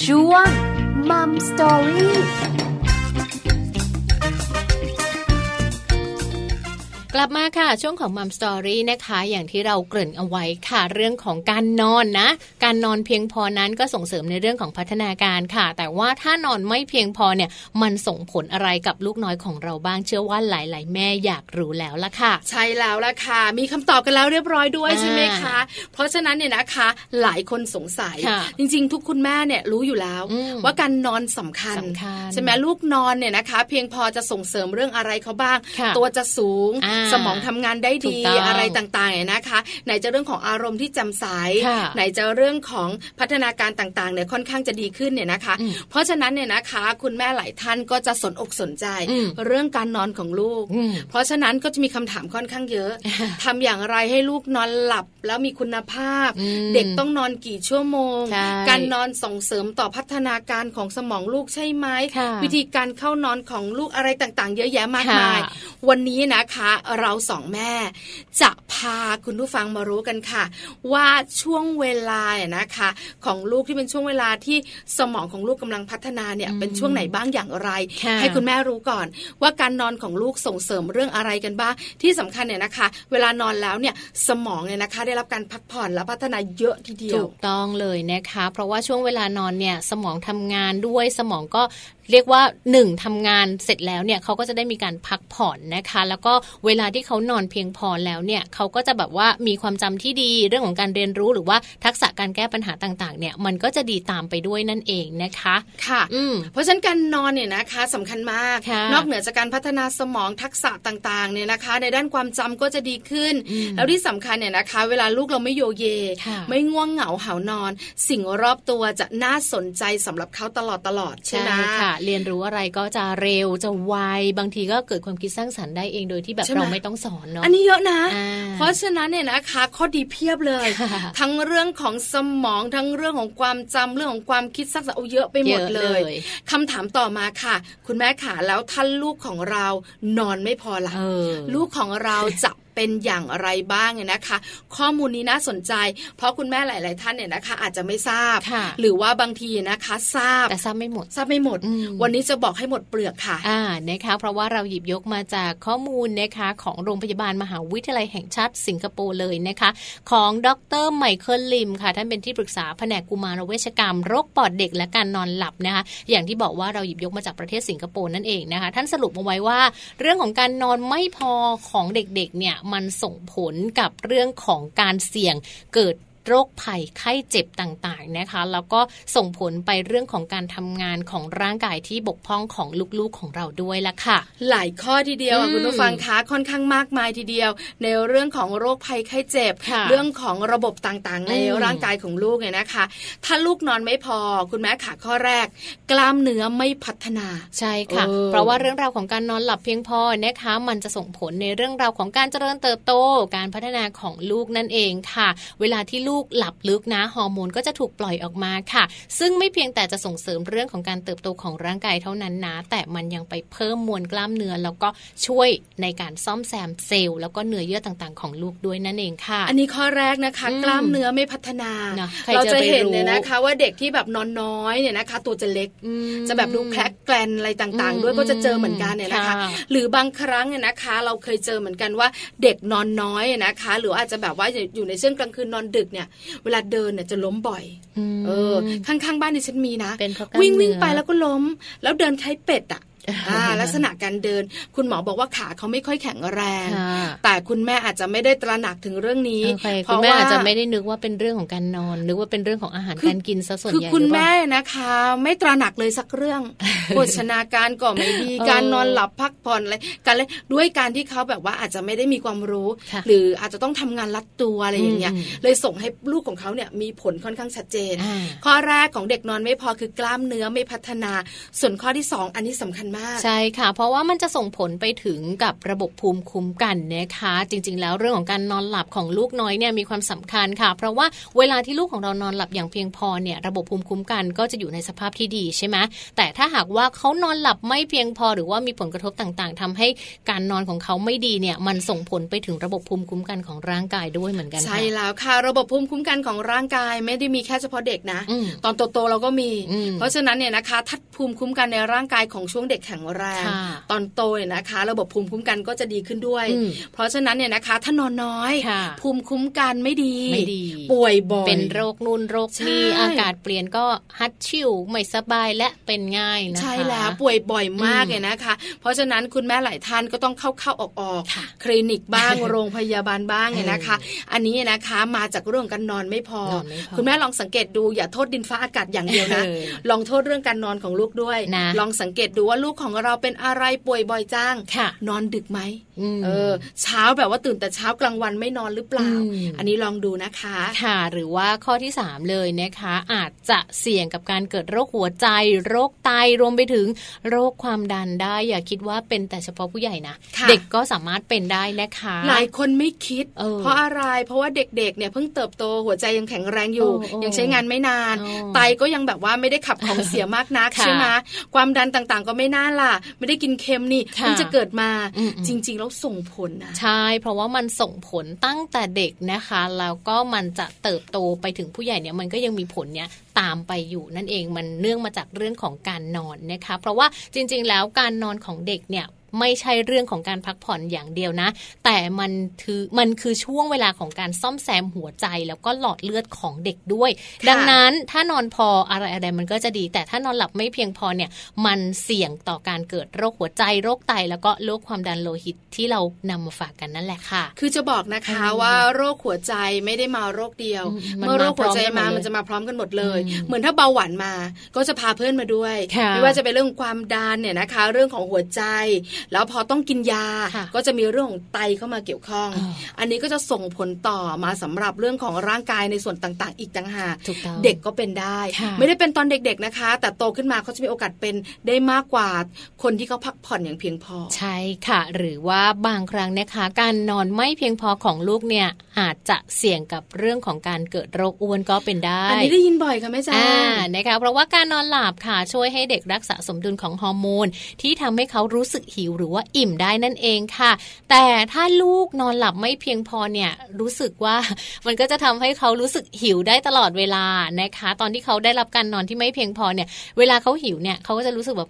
ช่วงมัมสตอรี่ กลับมาค่ะช่วงของมัมสตอรี่นะคะ อย่างที่เราเกริ่นเอาไว้ค่ะ เรื่องของการนอนนะ การนอนเพียงพอนั้นก็ส่งเสริมในเรื่องของพัฒนาการค่ะ แต่ว่าถ้านอนไม่เพียงพอเนี่ย มันส่งผลอะไรกับลูกน้อยของเราบ้างเชื่อว่าหลาย ๆ แม่อยากรู้แล้วละค่ะ ใช่แล้วละค่ะ มีคำตอบกันแล้วเรียบร้อยด้วยอ่าใช่ไหมคะ เพราะฉะนั้นเนี่ยนะคะ หลายคนสงสัยค่ะจริง ๆ ทุกคุณแม่เนี่ยรู้อยู่แล้วอืมว่าการนอนสำคัญสำคัญใช่ไหมลูกนอนเนี่ยนะคะ เพียงพอจะส่งเสริมเรื่องอะไรเขาบ้างค่ะตัวจะสูงอ่าสมองทำงานได้ถูดีกต้องอะไรต่างๆเนี่ยนะคะ ไหนจะเรื่องของอารมณ์ที่แจำใสค่ะไหนจะเรื่องของพัฒนาการต่างๆเนี่ยค่อนข้างจะดีขึ้นเนี่ยนะคะอืมเพราะฉะนั้นเนี่ยนะคะ คุณแม่หลายท่านก็จะสนอกสนใจอืมเรื่องการนอนของลูกอืมเพราะฉะนั้นก็จะมีคำถามค่อนข้างเยอะทำอย่างไรให้ลูกนอนหลับแล้วมีคุณภาพอืมเด็กต้องนอนกี่ชั่วโมงใช่การนอนส่งเสริมต่อพัฒนาการของสมองลูกใช่ไหมค่ะวิธีการเข้านอนของลูกอะไรต่างๆ เยอะแยะมากมายค่ะวันนี้นะคะเราสองแม่ จะพาคุณผู้ฟังมารู้กันค่ะ ว่าช่วงเวลาเนี่ยนะคะ ของลูกที่เป็นช่วงเวลาที่สมองของลูกกำลังพัฒนาเนี่ยเป็นช่วงไหนบ้างอย่างไร ให้คุณแม่รู้ก่อน ว่าการนอนของลูกส่งเสริมเรื่องอะไรกันบ้างที่สำคัญเนี่ยนะคะ เวลานอนแล้วเนี่ยสมองเนี่ยนะคะ ได้รับการพักผ่อนและพัฒนาเยอะทีเดียวถูกต้องเลยนะคะ เพราะว่าช่วงเวลานอนเนี่ยสมองทำงานด้วยสมองก็เรียกว่าหนึ่งทำงานเสร็จแล้วเนี่ยเขาก็จะได้มีการพักผ่อนนะคะ แล้วก็เวลาที่เขานอนเพียงพอแล้วเนี่ยเขาก็จะแบบว่ามีความจำที่ดีเรื่องของการเรียนรู้หรือว่าทักษะการแก้ปัญหาต่างๆ เนี่ยมันก็จะดีตามไปด้วยนั่นเองนะคะค่ะอืเพราะฉะนั้นการนอนเนี่ยนะคะสำคัญมาก นอกเหนือจากการพัฒนาสมองทักษะต่างๆเนี่ยนะคะ ในด้านความจำก็จะดีขึ้น แล้วที่สำคัญเนี่ยนะคะ เวลาลูกเราไม่โยเย ไม่ง่วงเหงาเหานอน สิ่งรอบตัวจะน่าสนใจสำหรับเขาตลอดตลอดใช่ไหมค่ะเรียนรู้อะไรก็จะเร็วจะไวบางทีก็เกิดความคิดสร้างสรรค์ได้เองโดยที่แบบเราไม่ต้องสอนเนาะอันนี้เยอะนะ เพราะฉะนั้นเนี่ยนะคะข้อดีเพียบเลย ทั้งเรื่องของสมองทั้งเรื่องของความจำเรื่องของความคิดสร้างสรรค์เยอะไปหมดเลยคำถามต่อมาค่ะ คุณแม่ขาแล้วท่านลูกของเรานอนไม่พอละลูกของเราจะ เป็นอย่างไรบ้างเนี่ยนะคะ ข้อมูลนี้น่าสนใจ เพราะคุณแม่หลาย ๆ ท่านเนี่ยนะคะ อาจจะไม่ทราบ หรือว่าบางทีนะคะทราบแต่ทราบไม่หมดทราบไม่หมด วันนี้จะบอกให้หมดเปลือกค่ะอ่านะคะเพราะว่าเราหยิบยกมาจากข้อมูลนะคะของโรงพยาบาลมหาวิทยาลัยแห่งชาติสิงคโปร์เลยนะคะ ของดรไมเคิลลิมค่ะท่านเป็นที่ปรึกษาแผนกกุมารเวชกรรมโรคปอดเด็กและการนอนหลับนะคะ อย่างที่บอกว่าเราหยิบยกมาจากประเทศสิงคโปร์นั่นเองนะคะ ท่านสรุปมาไว้ว่า เรื่องของการนอนไม่พอของเด็กๆเนี่ยมันส่งผลกับเรื่องของการเสี่ยงเกิด โรคภัยไข้เจ็บต่างๆนะคะ แล้วก็ส่งผลไปเรื่องของการทำงานของร่างกายที่บกพร่องของลูกๆของเราด้วยละค่ะ หลายข้อทีเดียวคุณผู้ฟังคะค่อนข้างมากมายทีเดียว ในเรื่องของโรคภัยไข้เจ็บ เรื่องของระบบต่างๆ ในร่างกายของลูกเนี่ยนะคะ ถ้าลูกนอนไม่พอคุณแม่ขาข้อแรก กล้ามเนื้อไม่พัฒนาใช่ค่ะเพราะว่าเรื่องราวของการนอนหลับเพียงพอนะคะ มันจะส่งผลในเรื่องราวของการเจริญเติบโต การพัฒนาของลูกนั่นเองค่ะ เวลาที่ลูกหลับลึกนะฮอร์โมนก็จะถูกปล่อยออกมาค่ะ ซึ่งไม่เพียงแต่จะส่งเสริมเรื่องของการเติบโตของร่างกายเท่านั้นนะ แต่มันยังไปเพิ่มมวลกล้ามเนื้อแล้วก็ช่วยในการซ่อมแซมเซลล์แล้วก็เนื้อเยื่อต่างๆ ของลูกด้วยนั่นเองค่ะ อันนี้ข้อแรกนะคะ กล้ามเนื้อไม่พัฒนาเราจะเห็นเนี่ยนะคะ ว่าเด็กที่แบบนอนน้อยเนี่ยนะคะ ตัวจะเล็กจะแบบดูแคลกแกลนอะไรต่างๆ ด้วยก็จะเจอเหมือนกันเนี่ยนะคะ หรือบางครั้งเนี่ยนะคะ เราเคยเจอเหมือนกันว่าเด็กนอนน้อยนะคะ หรืออาจจะแบบว่าอยู่ในช่วงกลางคืนนอนดึกเนี่ยเวลาเดินเนี่ยจะล้มบ่อย เออ ข้างๆบ้านดิฉันมีนะ วิ่งวิ่งไปแล้วก็ล้ม แล้วเดินคล้ายเป็ดอะ ลักษณะการเดิน คุณหมอบอกว่าขาเขาไม่ค่อยแข็งแรง แต่คุณแม่อาจจะไม่ได้ตระหนักถึงเรื่องนี้เพราะว่าอาจจะไม่ได้นึกว่าเป็นเรื่องของการนอน นึกว่าเป็นเรื่องของอาหารการกินซะส่วนใหญ่คือคุณแม่นะคะ ไม่ตระหนักเลยสักเรื่องโภชนาการก็ไม่ดีการนอนหลับพักผ่อนอะไรการเลยด้วยการที่เขาแบบว่าอาจจะไม่ได้มีความรู้ หรืออาจจะต้องทำงานรัดตัวอะไรอย่างเงี้ยเลยส่งให้ลูกของเขาเนี่ยมีผลค่อนข้างชัดเจน ข้อแรกของเด็กนอนไม่พอคือกล้ามเนื้อไม่พัฒนา ส่วนข้อที่ 2 อันนี้สำคัญมาก ใช่ค่ะ เพราะว่ามันจะส่งผลไปถึงกับระบบภูมิคุ้มกันนะคะ จริง ๆ แล้วเรื่องของการนอนหลับของลูกน้อยเนี่ยมีความสำคัญค่ะ เพราะว่าเวลาที่ลูกของเรานอนหลับอย่างเพียงพอเนี่ยระบบภูมิคุ้มกันก็จะอยู่ในสภาพที่ดีใช่ไหมแต่ถ้าหากว่าเขานอนหลับไม่เพียงพอหรือว่ามีผลกระทบต่างๆทำให้การนอนของเขาไม่ดีเนี่ยมันส่งผลไปถึงระบบภูมิคุ้มกันของร่างกายด้วยเหมือนกันใช่แล้วค่ะระบบภูมิคุ้มกันของร่างกายไม่ได้มีแค่เฉพาะเด็กนะ ตอนโตๆเราก็มี เพราะฉะนั้นเนี่ยนะคะทัดภูมิคุ้มกันในร่างกายของช่วงเด็กแข็งแรง ตอนโตเนี่ยนะคะ ระบบภูมิคุ้มกันก็จะดีขึ้นด้วย เพราะฉะนั้นเนี่ยนะคะถ้านอนน้อย ภูมิคุ้มกันไม่ดีไม่ดีป่วยบ่อยเป็นโรคนู่นโรคนี้อากาศเปลี่ยนก็ฮัดชิวไม่สบายและเป็นง่ายนะคะใช่แล้วป่วยบ่อยมากเลยนะคะ เพราะฉะนั้นคุณแม่หลายท่านก็ต้องเข้าเข้าออกออกคลินิกบ้างโรงพยาบาลบ้างเนี่ยนะคะ อันนี้นะคะมาจากเรื่องการนอนไม่พอ คุณแม่ลองสังเกตดูอย่าโทษดินฟ้าอากาศอย่างเดียวนะลองโทษเรื่องการนอนของลูกด้วย ลองสังเกตดูว่าลูกของเราเป็นอะไรป่วยบ่อยจ้างนอนดึกไหมเออ เช้าแบบว่าตื่นแต่เช้ากลางวันไม่นอนหรือเปล่า อันนี้ลองดูนะคะค่ะ หรือว่าข้อที่ 3 เลยนะคะ อาจจะเสี่ยงกับการเกิดโรคหัวใจ โรคไตรวมไปถึงโรคความดันได้ อย่าคิดว่าเป็นแต่เฉพาะผู้ใหญ่นะเด็กก็สามารถเป็นได้นะคะ หลายคนไม่คิดเพราะอะไร เพราะว่าเด็กๆเนี่ยเพิ่งเติบโตหัวใจยังแข็งแรงอยู่ ยังใช้งานไม่นาน ไตก็ยังแบบว่าไม่ได้ขับของเสียมากนักใช่ไหมความดันต่างๆ ก็ไม่น่าล่ะ ไม่ได้กินเค็มนี่มันจะเกิดมาจริง ๆ แล้วส่งผลนะใช่ เพราะว่ามันส่งผลตั้งแต่เด็กนะคะ แล้วก็มันจะเติบโตไปถึงผู้ใหญ่เนี่ยมันก็ยังมีผลเนี่ยตามไปอยู่นั่นเองมันเนื่องมาจากเรื่องของการนอนนะคะ เพราะว่าจริง ๆ แล้วการนอนของเด็กเนี่ย ไม่ใช่เรื่องของการพักผ่อนอย่างเดียวนะ แต่มันคือมันคือช่วงเวลาของการซ่อมแซมหัวใจแล้วก็หลอดเลือดของเด็กด้วย ดังนั้นถ้านอนพออะไรอะไรมันก็จะดี แต่ถ้านอนหลับไม่เพียงพอเนี่ยมันเสี่ยงต่อการเกิดโรคหัวใจโรคไต แล้วก็โรคความดันโลหิตที่เรานำมาฝากกันนั่นแหละค่ะ คือจะบอกนะคะว่าโรคหัวใจไม่ได้มาโรคเดียวเมื่อโรคหัวใจมามันจะมาพร้อมกันหมดเลย เหมือนถ้าเบาหวานมาก็จะพาเพื่อนมาด้วย ไม่ว่าจะเป็นเรื่องความดันเนี่ยนะคะ เรื่องของหัวใจแล้วพอต้องกินยาก็จะมีเรื่องของไตเข้ามาเกี่ยวข้อง อันนี้ก็จะส่งผลต่อมาสำหรับเรื่องของร่างกายในส่วนต่างๆ อีกต่างหากเด็กก็เป็นได้ ไม่ได้เป็นตอนเด็กๆนะคะ แต่โตขึ้นมาเขาจะมีโอกาสเป็นได้มากกว่าคนที่เขาพักผ่อนอย่างเพียงพอ ใช่ค่ะ หรือว่าบางครั้งนะคะ การนอนไม่เพียงพอของลูกเนี่ยอาจจะเสี่ยงกับเรื่องของการเกิดโรคอ้วนก็เป็นได้ อันนี้ได้ยินบ่อยค่ะแม่จ๋านะคะเพราะว่าการนอนหลับค่ะช่วยให้เด็กรักษาสมดุลของฮอร์โมนที่ทำให้เขารู้สึกหิวหรือว่าอิ่มได้นั่นเองค่ะ แต่ถ้าลูกนอนหลับไม่เพียงพอเนี่ยรู้สึกว่ามันก็จะทำให้เขารู้สึกหิวได้ตลอดเวลานะคะ ตอนที่เขาได้รับการนอนที่ไม่เพียงพอเนี่ย เวลาเขาหิวเนี่ยเขาก็จะรู้สึกแบบ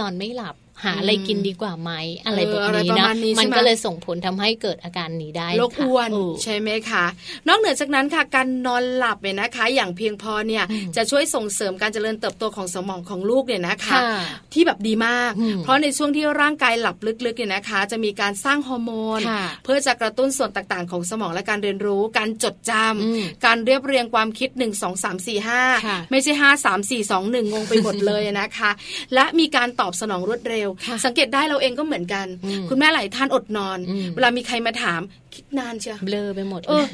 นอนไม่หลับ หาอะไรกินดีกว่าไหมอะไรแบบนี้นะมันก็เลยส่งผลทำให้เกิดอาการนี้ได้โรคอ้วนใช่ไหมคะ นอกเหนือจากนั้นค่ะการนอนหลับเนี่ยนะคะ อย่างเพียงพอเนี่ยจะช่วยส่งเสริมการเจริญเติบโตของสมองของลูกเนี่ยนะคะ ที่แบบดีมาก เพราะในช่วงที่ร่างกายหลับลึกๆเนี่ยนะคะ จะมีการสร้างฮอร์โมน เพื่อจะกระตุ้นส่วนต่างๆ ของสมองและการเรียนรู้ การจดจำการเรียบเรียงความคิด 1 2 3 4 5 ไม่ใช่ 5 3 4 2 1 งงไปหมดเลยนะคะ และมีการตอบสนองรวดเร็วสังเกตได้เราเองก็เหมือนกัน คุณแม่หลายท่านอดนอน เวลามีใครมาถามคิดนานเชียวเบลอไปหมดเออ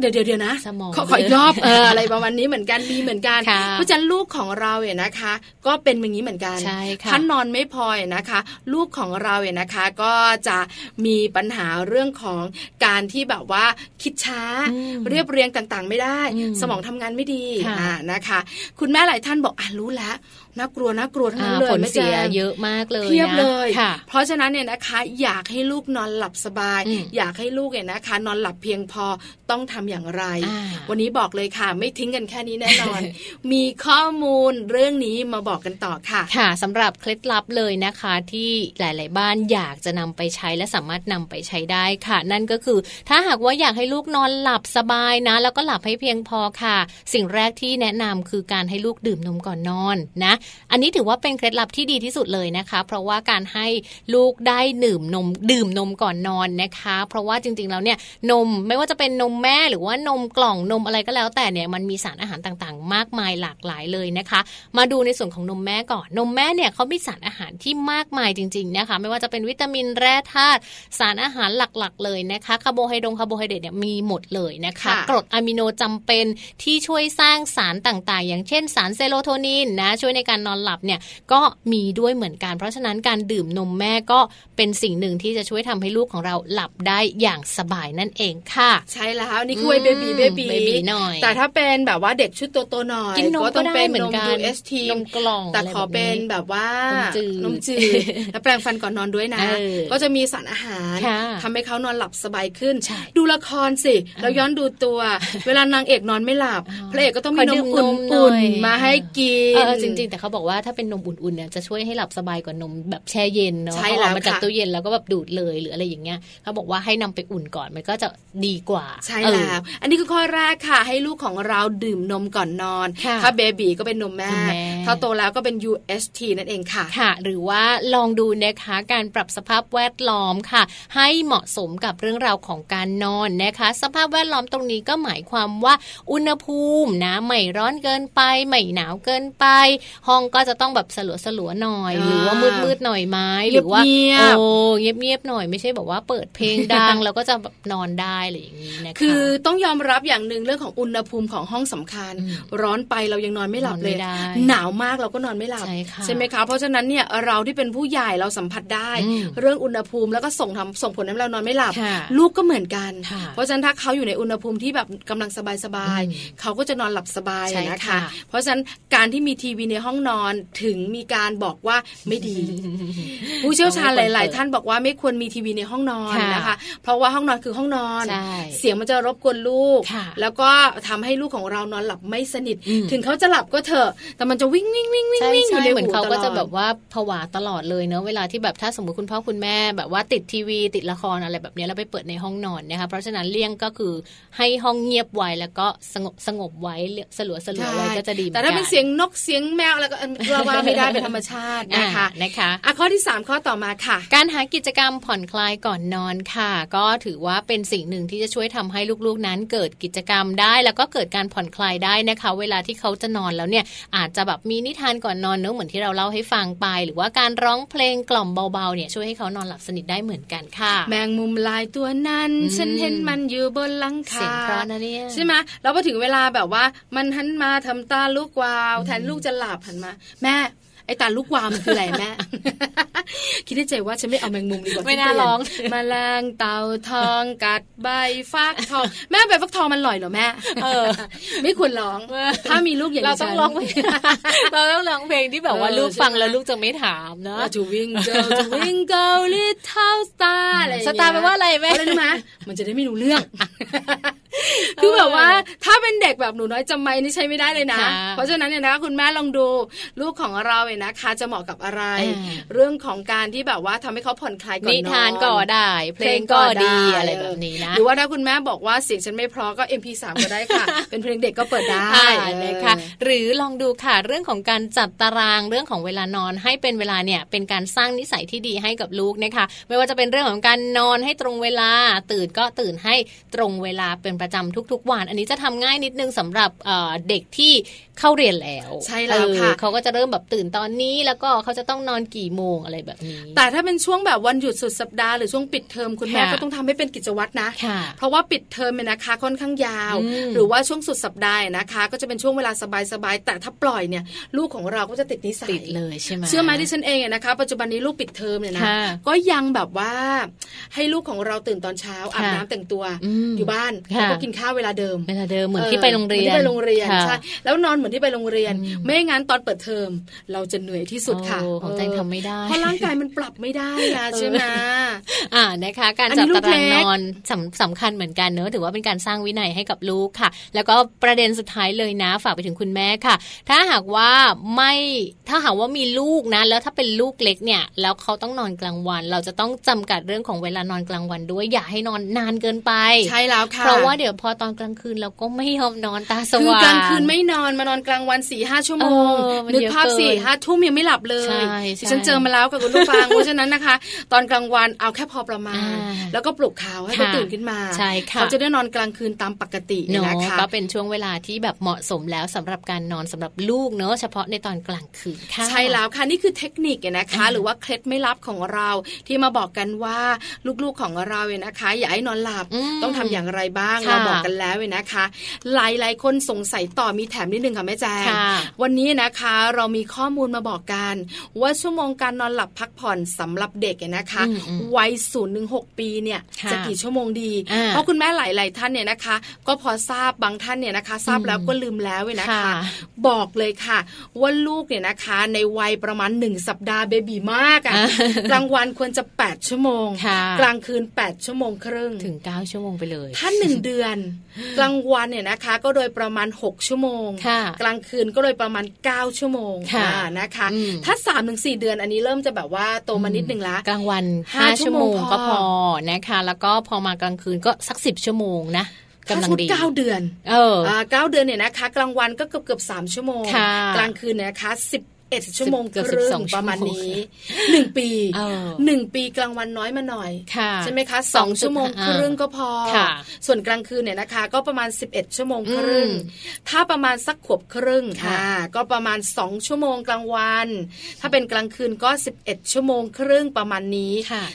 เดี๋ยวเดี๋ยวนะสมองขอขออีกรอบเอออะไรประมาณนี้เหมือนกันมีเหมือนกัน เพราะฉะนั้นลูกของเราเนี่ยนะคะ ก็เป็นอย่างนี้เหมือนกันใช่ค่ะท่านนอนไม่พอนะคะ ลูกของเราเนี่ยนะคะ ก็จะมีปัญหาเรื่องของการที่แบบว่าคิดช้าเรียบเรียงต่างๆ ไม่ได้ สมองทำงานไม่ดีอ่านะคะ คุณแม่หลายท่านบอกอะรู้แล้วน่ากลัวน่ากลัวทั้งนั้นเลยผลเสียเยอะมากเลยเทียบเลย เพราะฉะนั้นเนี่ยนะคะ อยากให้ลูกนอนหลับสบาย อยากให้ลูกเนี่ยนะคะ นอนหลับเพียงพอต้องทำอย่างไร วันนี้บอกเลยค่ะ ไม่ทิ้งกันแค่นี้แน่นอน มีข้อมูลเรื่องนี้มาบอกกันต่อค่ะ ค่ะสำหรับเคล็ดลับเลยนะคะที่หลาย ๆ บ้านอยากจะนำไปใช้และสามารถนำไปใช้ได้ค่ะ นั่นก็คือ ถ้าหากว่าอยากให้ลูกนอนหลับสบายนะ แล้วก็หลับให้เพียงพอค่ะ สิ่งแรกที่แนะนำคือการให้ลูกดื่มนมก่อนนอนนะ อันนี้ถือว่าเป็นเคล็ดลับที่ดีที่สุดเลยนะคะ เพราะว่าการให้ลูกได้ดื่มนมดื่มนมก่อนนอนนะคะ เพราะว่าจริง ๆแล้วเนี่ยนมไม่ว่าจะเป็นนมแม่หรือว่านมกล่องนมอะไรก็แล้วแต่เนี่ยมันมีสารอาหารต่างๆ มากมายหลากหลายเลยนะคะ มาดูในส่วนของนมแม่ก่อนนมแม่เนี่ยเขามีสารอาหารที่มากมายจริงๆนะคะไม่ว่าจะเป็นวิตามินแร่ธาตุสารอาหารหลักๆ เลยนะคะคาร์โบไฮเดรตคาร์โบไฮเดรตเนี่ยมีหมดเลยนะคะกรดอะมิโนจำเป็นที่ช่วยสร้างสารต่างๆ อย่างเช่นสารเซโรโทนินนะช่วยในการนอนหลับเนี่ยก็มีด้วยเหมือนกัน เพราะฉะนั้นการดื่มนมแม่ก็เป็นสิ่งหนึ่งที่จะช่วยทำให้ลูกของเราหลับได้อย่างสบายนั่นเองค่ะ ใช่แล้วนี่คือ baby babyหน่อย แต่ถ้าเป็นแบบว่าเด็กชุดโตๆหน่อยกินนมก็ต้องเป็นเหมือนกันเอสทีนมกล่องแต่ขอเป็นแบบว่านมจืดนมจืดแล้วแปรงฟันก่อนนอนด้วยนะ ก็จะมีสารอาหารทำให้เขานอนหลับสบายขึ้น ดูละครสิเราย้อนดูตัว เวลานางเอกนอนไม่หลับ พระเอกก็ต้องมีนมอุ่นๆมาให้กินจริง ๆ แต่เขาบอกว่าถ้าเป็นนมอุ่นๆเนี่ยจะช่วยให้หลับสบายกว่านมแบบแช่เย็นเนาะเอาออกมาจากตู้เย็นแล้วก็แบบดูดเลยหรืออะไรอย่างเงี้ยเขาบอกว่าให้นำไปอุ่นก่อนมันก็จะดีกว่า ใช่แล้วอันนี้คือข้อแรกค่ะ ให้ลูกของเราดื่มนมก่อนนอน ถ้าเบบีก็เป็นนมแม่ ถ้าโตแล้วก็เป็น UST นั่นเองค่ะค่ะ หรือว่าลองดูนะคะการปรับสภาพแวดล้อมค่ะ ให้เหมาะสมกับเรื่องราวของการนอนนะคะ สภาพแวดล้อมตรงนี้ก็หมายความว่าอุณหภูมินะไม่ร้อนเกินไปไม่หนาวเกินไป ห้องก็จะต้องแบบสลัวสลัวหน่อย หรือว่ามืดมืดหน่อยไหมหรือว่าโอ้เงียบเงียบหน่อยไม่ใช่บอกว่าเปิดเพลงดัง แล้วก็จะแบบนอนได้อะไรอย่างนี้นะคะคือต้องยอมรับอย่างหนึ่งเรื่องของอุณหภูมิของห้องสำคัญ ร้อนไปเรายังนอนไม่หลับเลย หนาวมากเราก็นอนไม่หลับใช่ไหมคะเพราะฉะนั้นเนี่ยเราที่เป็นผู้ใหญ่เราสัมผัสได้ เรื่องอุณหภูมิแล้วก็ส่งทำส่งผลให้เรานอนไม่หลับ ลูกก็เหมือนกัน เพราะฉะนั้นถ้าเขาอยู่ในอุณหภูมิที่แบบกำลังสบายๆเขาก็จะนอนหลับสบายนะคะ เพราะฉะนั้นการที่มีทีวีในห้องนอนถึงมีการบอกว่าไม่ดี ผู้เชี่ยวชาญหลาย ๆ ท่านบอกว่าไม่ควรมีทีวีในห้องนอนนะคะ เพราะว่าห้องนอนคือห้องนอน เสียงมันจะรบกวนลูก แล้วก็ทำให้ลูกของเรานอนหลับไม่สนิท ถึงเขาจะหลับก็เถอะ แต่มันจะวิ่งวิ่งวิ่งวิ่งวิ่งอยู่ในหูตลอดเหมือนเขาก็จะแบบว่าผวาตลอดเลยเนอะเวลาที่แบบถ้าสมมติคุณพ่อคุณแม่แบบว่าติดทีวีติดละครอะไรแบบนี้แล้วไปเปิดในห้องนอนนะคะเพราะฉะนั้นเลี่ยงก็คือให้ห้องเงียบไว้แล้วก็สงบสงบไว้สลัวสลัวไว้ก็จะดีแต่ถ้าเป็นเสียงนกเสียงแมวแล้วก็เราว่าไม่ได้เป็นธรรมชาตินะคะนะคะอะข้อที่ 3 ข้อต่อมาค่ะ การหากิจกรรมผ่อนคลายก่อนนอนค่ะ ก็ถือว่าเป็นสิ่งหนึ่งที่จะช่วยทำให้ลูกๆนั้นเกิดกิจกรรมได้ แล้วก็เกิดการผ่อนคลายได้นะคะ เวลาที่เขาจะนอนแล้วเนี่ยอาจจะแบบมีนิทานก่อนนอนเนอะเหมือนที่เราเล่าให้ฟังไป หรือว่าการร้องเพลงกล่อมเบาๆเนี่ยช่วยให้เขานอนหลับสนิทได้เหมือนกันค่ะ แมงมุมลายตัวนั้น ฉันเห็นมันอยู่บนหลังคาเสียงเพราะนะเนี่ยใช่ไหมแล้วพอถึงเวลาแบบว่ามันหันมาทำตาลูกวาว แทนลูกจะหลับหันมา แม่ ไอ้ตาลูกวามันคืออะไรแม่คิดในใจว่าฉันไม่เอาแมงมุมดีกว่าไม่น่าร้องมาแรงเต่าทองกัดใบฟักทอง แม่ใบฟักทองมันลอยเหรอแม่เออ ไม่ควรร้อง ถ้ามีลูกอย่างนี้เราต้องร้องเราต้องร้องเพลงที่แบบว่าลูกฟังแล้วลูกจะไม่ถามเนาะ To winkle to winkle little star อะไรสตาร์แปลว่าอะไรแม่อะไรรู้ไหมมันจะได้ไม่รู้เรื่อง คือแบบว่าถ้าเป็นเด็กแบบหนูน้อยจำไม่นี่ใช้ไม่ได้เลยนะ เพราะฉะนั้นเนี่ยนะคุณแม่ลองดูลูกของเราเนี่ยนะคะจะเหมาะกับอะไร เรื่องของการที่แบบว่าทำให้เขาผ่อนคลายก่อนนอนนิทานก็ได้ เพลงก็ดีอะไรแบบนี้นะหรือว่าถ้าคุณแม่บอกว่าเสียงฉันไม่เพราะก็ MP3 ก็ได้ค่ะ เป็นเพลงเด็กก็เปิดได้เลยค่ะหรือลองดูค่ะเรื่องของการจัดตารางเรื่องของเวลานอนให้เป็นเวลาเนี่ยเป็นการสร้างนิสัยที่ดีให้กับลูกนะคะ ไม่ว่าจะเป็นเรื่องของการนอนให้ตรงเวลาตื่นก็ตื่นให้ตรงเวลาเป็นประจำทุก ๆ วัน อันนี้จะทำง่ายนิดนึงสำหรับเด็กที่เข้าเรียนแล้ว ใช่แล้วค่ะเขาก็จะเริ่มแบบตื่นตอนนี้แล้วก็เขาจะต้องนอนกี่โมงอะไรแบบนี้ แต่ถ้าเป็นช่วงแบบวันหยุดสุดสัปดาห์หรือช่วงปิดเทอมคุณแม่ก็ต้องทำให้เป็นกิจวัตรนะ เพราะว่าปิดเทอมเนี่ยนะคะค่อนข้างยาว หรือว่าช่วงสุดสัปดาห์นะคะ ก็จะเป็นช่วงเวลาสบายๆแต่ถ้าปล่อยเนี่ยลูกของเราก็จะติดนิสัยติดเลยใช่ไหมเชื่อไหมดิฉันเองนะคะ ปัจจุบันนี้ลูกปิดเทอมเนี่ยนะก็ยังแบบว่าให้ลูกของเราตื่นตอนเช้าอาบน้ำแต่งตัวอยู่บ้านแล้วก็กินข้าวเวลาเดิมเวลาเดิมเหมือนที่ไปโรงเรียนที่ไปโรงเรียนใช่แล้วนอนเหมือนที่ไปโรงเรียน ไม่งั้นตอนเปิดเทอมเราจะเหนื่อยที่สุดค่ะของใจทำไม่ได้เพราะร่างกายมันปรับไม่ได้นะใช่ไหมอ่านะคะ การจัดตารางนอนสำสำคัญเหมือนกันเนอะถือว่าเป็นการสร้างวินัยให้กับลูกค่ะ แล้วก็ประเด็นสุดท้ายเลยนะ ฝากไปถึงคุณแม่ค่ะ ถ้าหากว่าไม่ถ้าหากว่ามีลูกนะ แล้วถ้าเป็นลูกเล็กเนี่ย แล้วเขาต้องนอนกลางวัน เราจะต้องจำกัดเรื่องของเวลานอนกลางวันด้วยอย่าให้นอนนานเกินไปใช่แล้วค่ะเพราะว่าเดี๋ยวพอตอนกลางคืนเราก็ไม่ยอมนอนตาสว่างคือกลางคืนไม่นอนมานอนกลางวันสี่ห้าชั่วโมงนึกภาพสี่ห้าทุ่มยังไม่หลับเลยฉันเจอมาแล้วกับคุณผู้ฟังเพราะฉะนั้นนะคะ ตอนกลางวันเอาแค่พอประมาณ แล้วก็ปลุกเขาให้เขาตื่นขึ้นมาใช่ค่ะเขาจะได้นอนกลางคืนตามปกตินะคะก็เป็นช่วงเวลาที่แบบเหมาะสมแล้วสำหรับการนอนสำหรับลูกเนอะเฉพาะในตอนกลางคืนค่ะใช่แล้วค่ะนี่คือเทคนิคนะคะ หรือว่าเคล็ดไม่ลับของเราที่มาบอกกันว่าลูกๆของเราเนี่ยนะคะ อย่าให้นอนหลับต้องทำอย่างไรบ้างเราบอกกันแล้วเว้นะคะ หลายๆ คนสงสัยต่อมีแถมนิดนึงค่ะแม่แจ้งวันนี้นะคะเรามีข้อมูลมาบอกกัน ว่าชั่วโมงการนอนหลับพักผ่อนสำหรับเด็กนะคะวัยศูนย์ถึงหกปีเนี่ยจะกี่ชั่วโมงดี เพราะคุณแม่หลาย ๆ ท่านเนี่ยนะคะ ก็พอทราบบางท่านเนี่ยนะคะ ทราบแล้วก็ลืมแล้วเว้ยนะคะ บอกเลยค่ะ ว่าลูกเนี่ยนะคะ ในวัยประมาณหนึ่งสัปดาห์เบบีมากอะกลางวันควรจะ 8 ชั่วโมง กลางคืน 8 ชั่วโมงครึ่งถึง 9 ชั่วโมงไปเลย ถ้าหนึ่งเดือนกลางวันเนี่ยนะคะ ก็โดยประมาณ 6 ชั่วโมง กลางคืนก็โดยประมาณ 9 ชั่วโมงนะคะ ถ้า3าถึงสเดือนอันนี้เริ่มจะแบบว่าโตมานิดนึงละกลางวันห้าชั่วโมงก็พอนะคะ แล้วก็พอมากลางคืนก็สักสิบชั่วโมงนะกำลังดีเก้าเดือน เออเก้าเดือนเนี่ยนะคะ กลางวันก็เกือบเกือบสามชั่วโมง กลางคืนเนี่ยนะคะสิบ 11ชั่วโมงครึ่งประมาณนี้หนึ่งปีหนึ่งปีกลางวันน้อยมาหน่อยใช่ไหมคะสองชั่วโมงครึ่งก็พอ ส่วนกลางคืนเนี่ยนะคะ ก็ประมาณ 11 ชั่วโมงครึ่งถ้าประมาณสักขวบครึ่งค่ะก็ประมาณ 2 ชั่วโมงกลางวัน ถ้าเป็นกลางคืนก็ 11 ชั่วโมงครึ่งประมาณนี้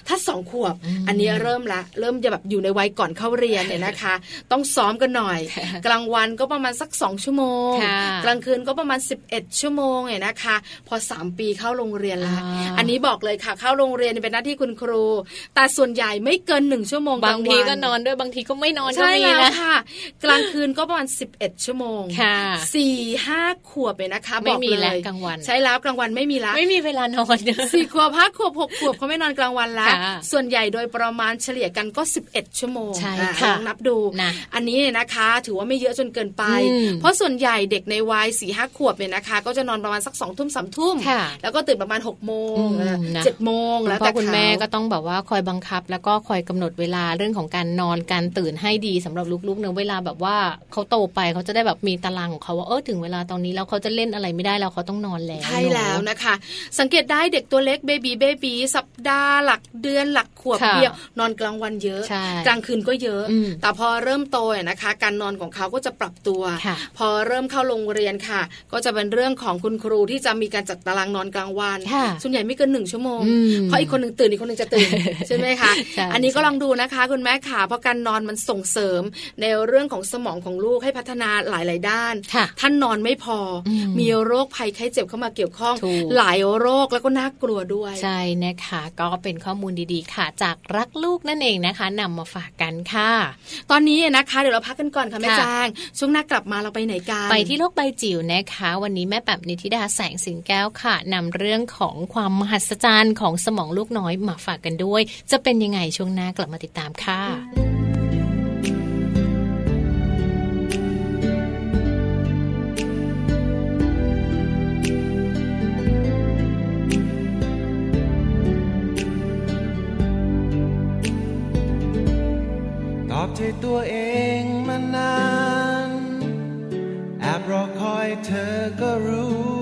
ถ้าสองขวบอันนี้เริ่มละ เริ่มจะแบบอยู่ในวัยก่อนเข้าเรียนเนี่ยนะคะ ต้องซ้อมกันหน่อย กลางวันก็ประมาณสักสองชั่วโมง กลางคืนก็ประมาณ 11 ชั่วโมงเนี่ยนะคะพอ 3 ปีเข้าโรงเรียนแล้วอันนี้บอกเลยค่ะ เข้าโรงเรียนเป็นหน้าที่คุณครู แต่ส่วนใหญ่ไม่เกินหนึ่งชั่วโมงบางทีก็นอนด้วยบางทีก็ไม่นอนก็มีนะค่ะ กลางคืนก็ประมาณ 11 ชั่วโมงสี่ห้าขวบเลยนะคะบอกเลยกลางวัน ใช่แล้วกลางวันไม่มีละไม่มีเวลานอนสี่ขวบห้าขวบหกขวบเขาไม่นอนกลางวันละส่วนใหญ่โดยประมาณเฉลี่ยกันก็ 11 ชั่วโมงใช่ค่ะลองนับดูอันนี้นะคะ ถือว่าไม่เยอะจนเกินไป เพราะส่วนใหญ่เด็กในวัยสี่ห้าขวบเนี่ยนะคะ ก็จะนอนประมาณสักสองทุ่มสามทุ่มแล้วก็ตื่นประมาณ6กโมงเจ็ดโมงแล้วแต่คุณแม่ก็ต้องแบบว่าคอยบังคับ แล้วก็คอยกำหนดเวลาเรื่องของการนอนการตื่นให้ดีสำหรับลูกๆเนื้อเวลาแบบว่าเขาโตไปเขาจะได้แบบมีตารางของเขาว่าเออถึงเวลาตอนนี้แล้วเขาจะเล่นอะไรไม่ได้แล้วเขาต้องนอนแล้วใช่แล้วนะคะ สังเกตได้เด็กตัวเล็กเบบีเบบีสัปดาห์หลักเดือนหลักขวบเดียวนอนกลางวันเยอะ กลางคืนก็เยอะ แต่พอเริ่มโตนะคะ การนอนของเขาก็จะปรับตัว พอเริ่มเข้าโรงเรียนค่ะ ก็จะเป็นเรื่องของคุณครูที่จะมีการจัดตารางนอนกลางวัน ส่วนใหญ่ไม่เกินหนึ่งชั่วโมง เพราะอีกคนหนึ่งตื่นอีกคนหนึ่งจะตื่นใช่ไหมคะ อันนี้ก็ลองดูนะคะ คุณแม่ขาเพราะการนอนมันส่งเสริม ในเรื่องของสมองของลูกให้พัฒนาหลาย ๆ ด้าน ท่านนอนไม่พอ มีโรคภัยไข้เจ็บเข้ามาเกี่ยวข้อง หลายโรคแล้วก็น่ากลัวด้วย ใช่นะคะ ก็เป็นข้อมูลดี ๆ ค่ะ จากรักลูกนั่นเองนะคะนำมาฝากกันค่ะ ตอนนี้นะคะเดี๋ยวเราพักกันก่อนค่ะแม่แจ้งช่วงหน้ากลับมาเราไปไหนกันไปที่โลกใบจิ๋วนะคะ วันนี้แม่แบบนิติดาแสงสิงแก้วค่ะนำเรื่องของความมหัศจรรย์ของสมองลูกน้อยมาฝากกันด้วย จะเป็นยังไงช่วงหน้ากลับมาติดตามค่ะใจตัวเองมานาน แอบรอคอยเธอก็รู้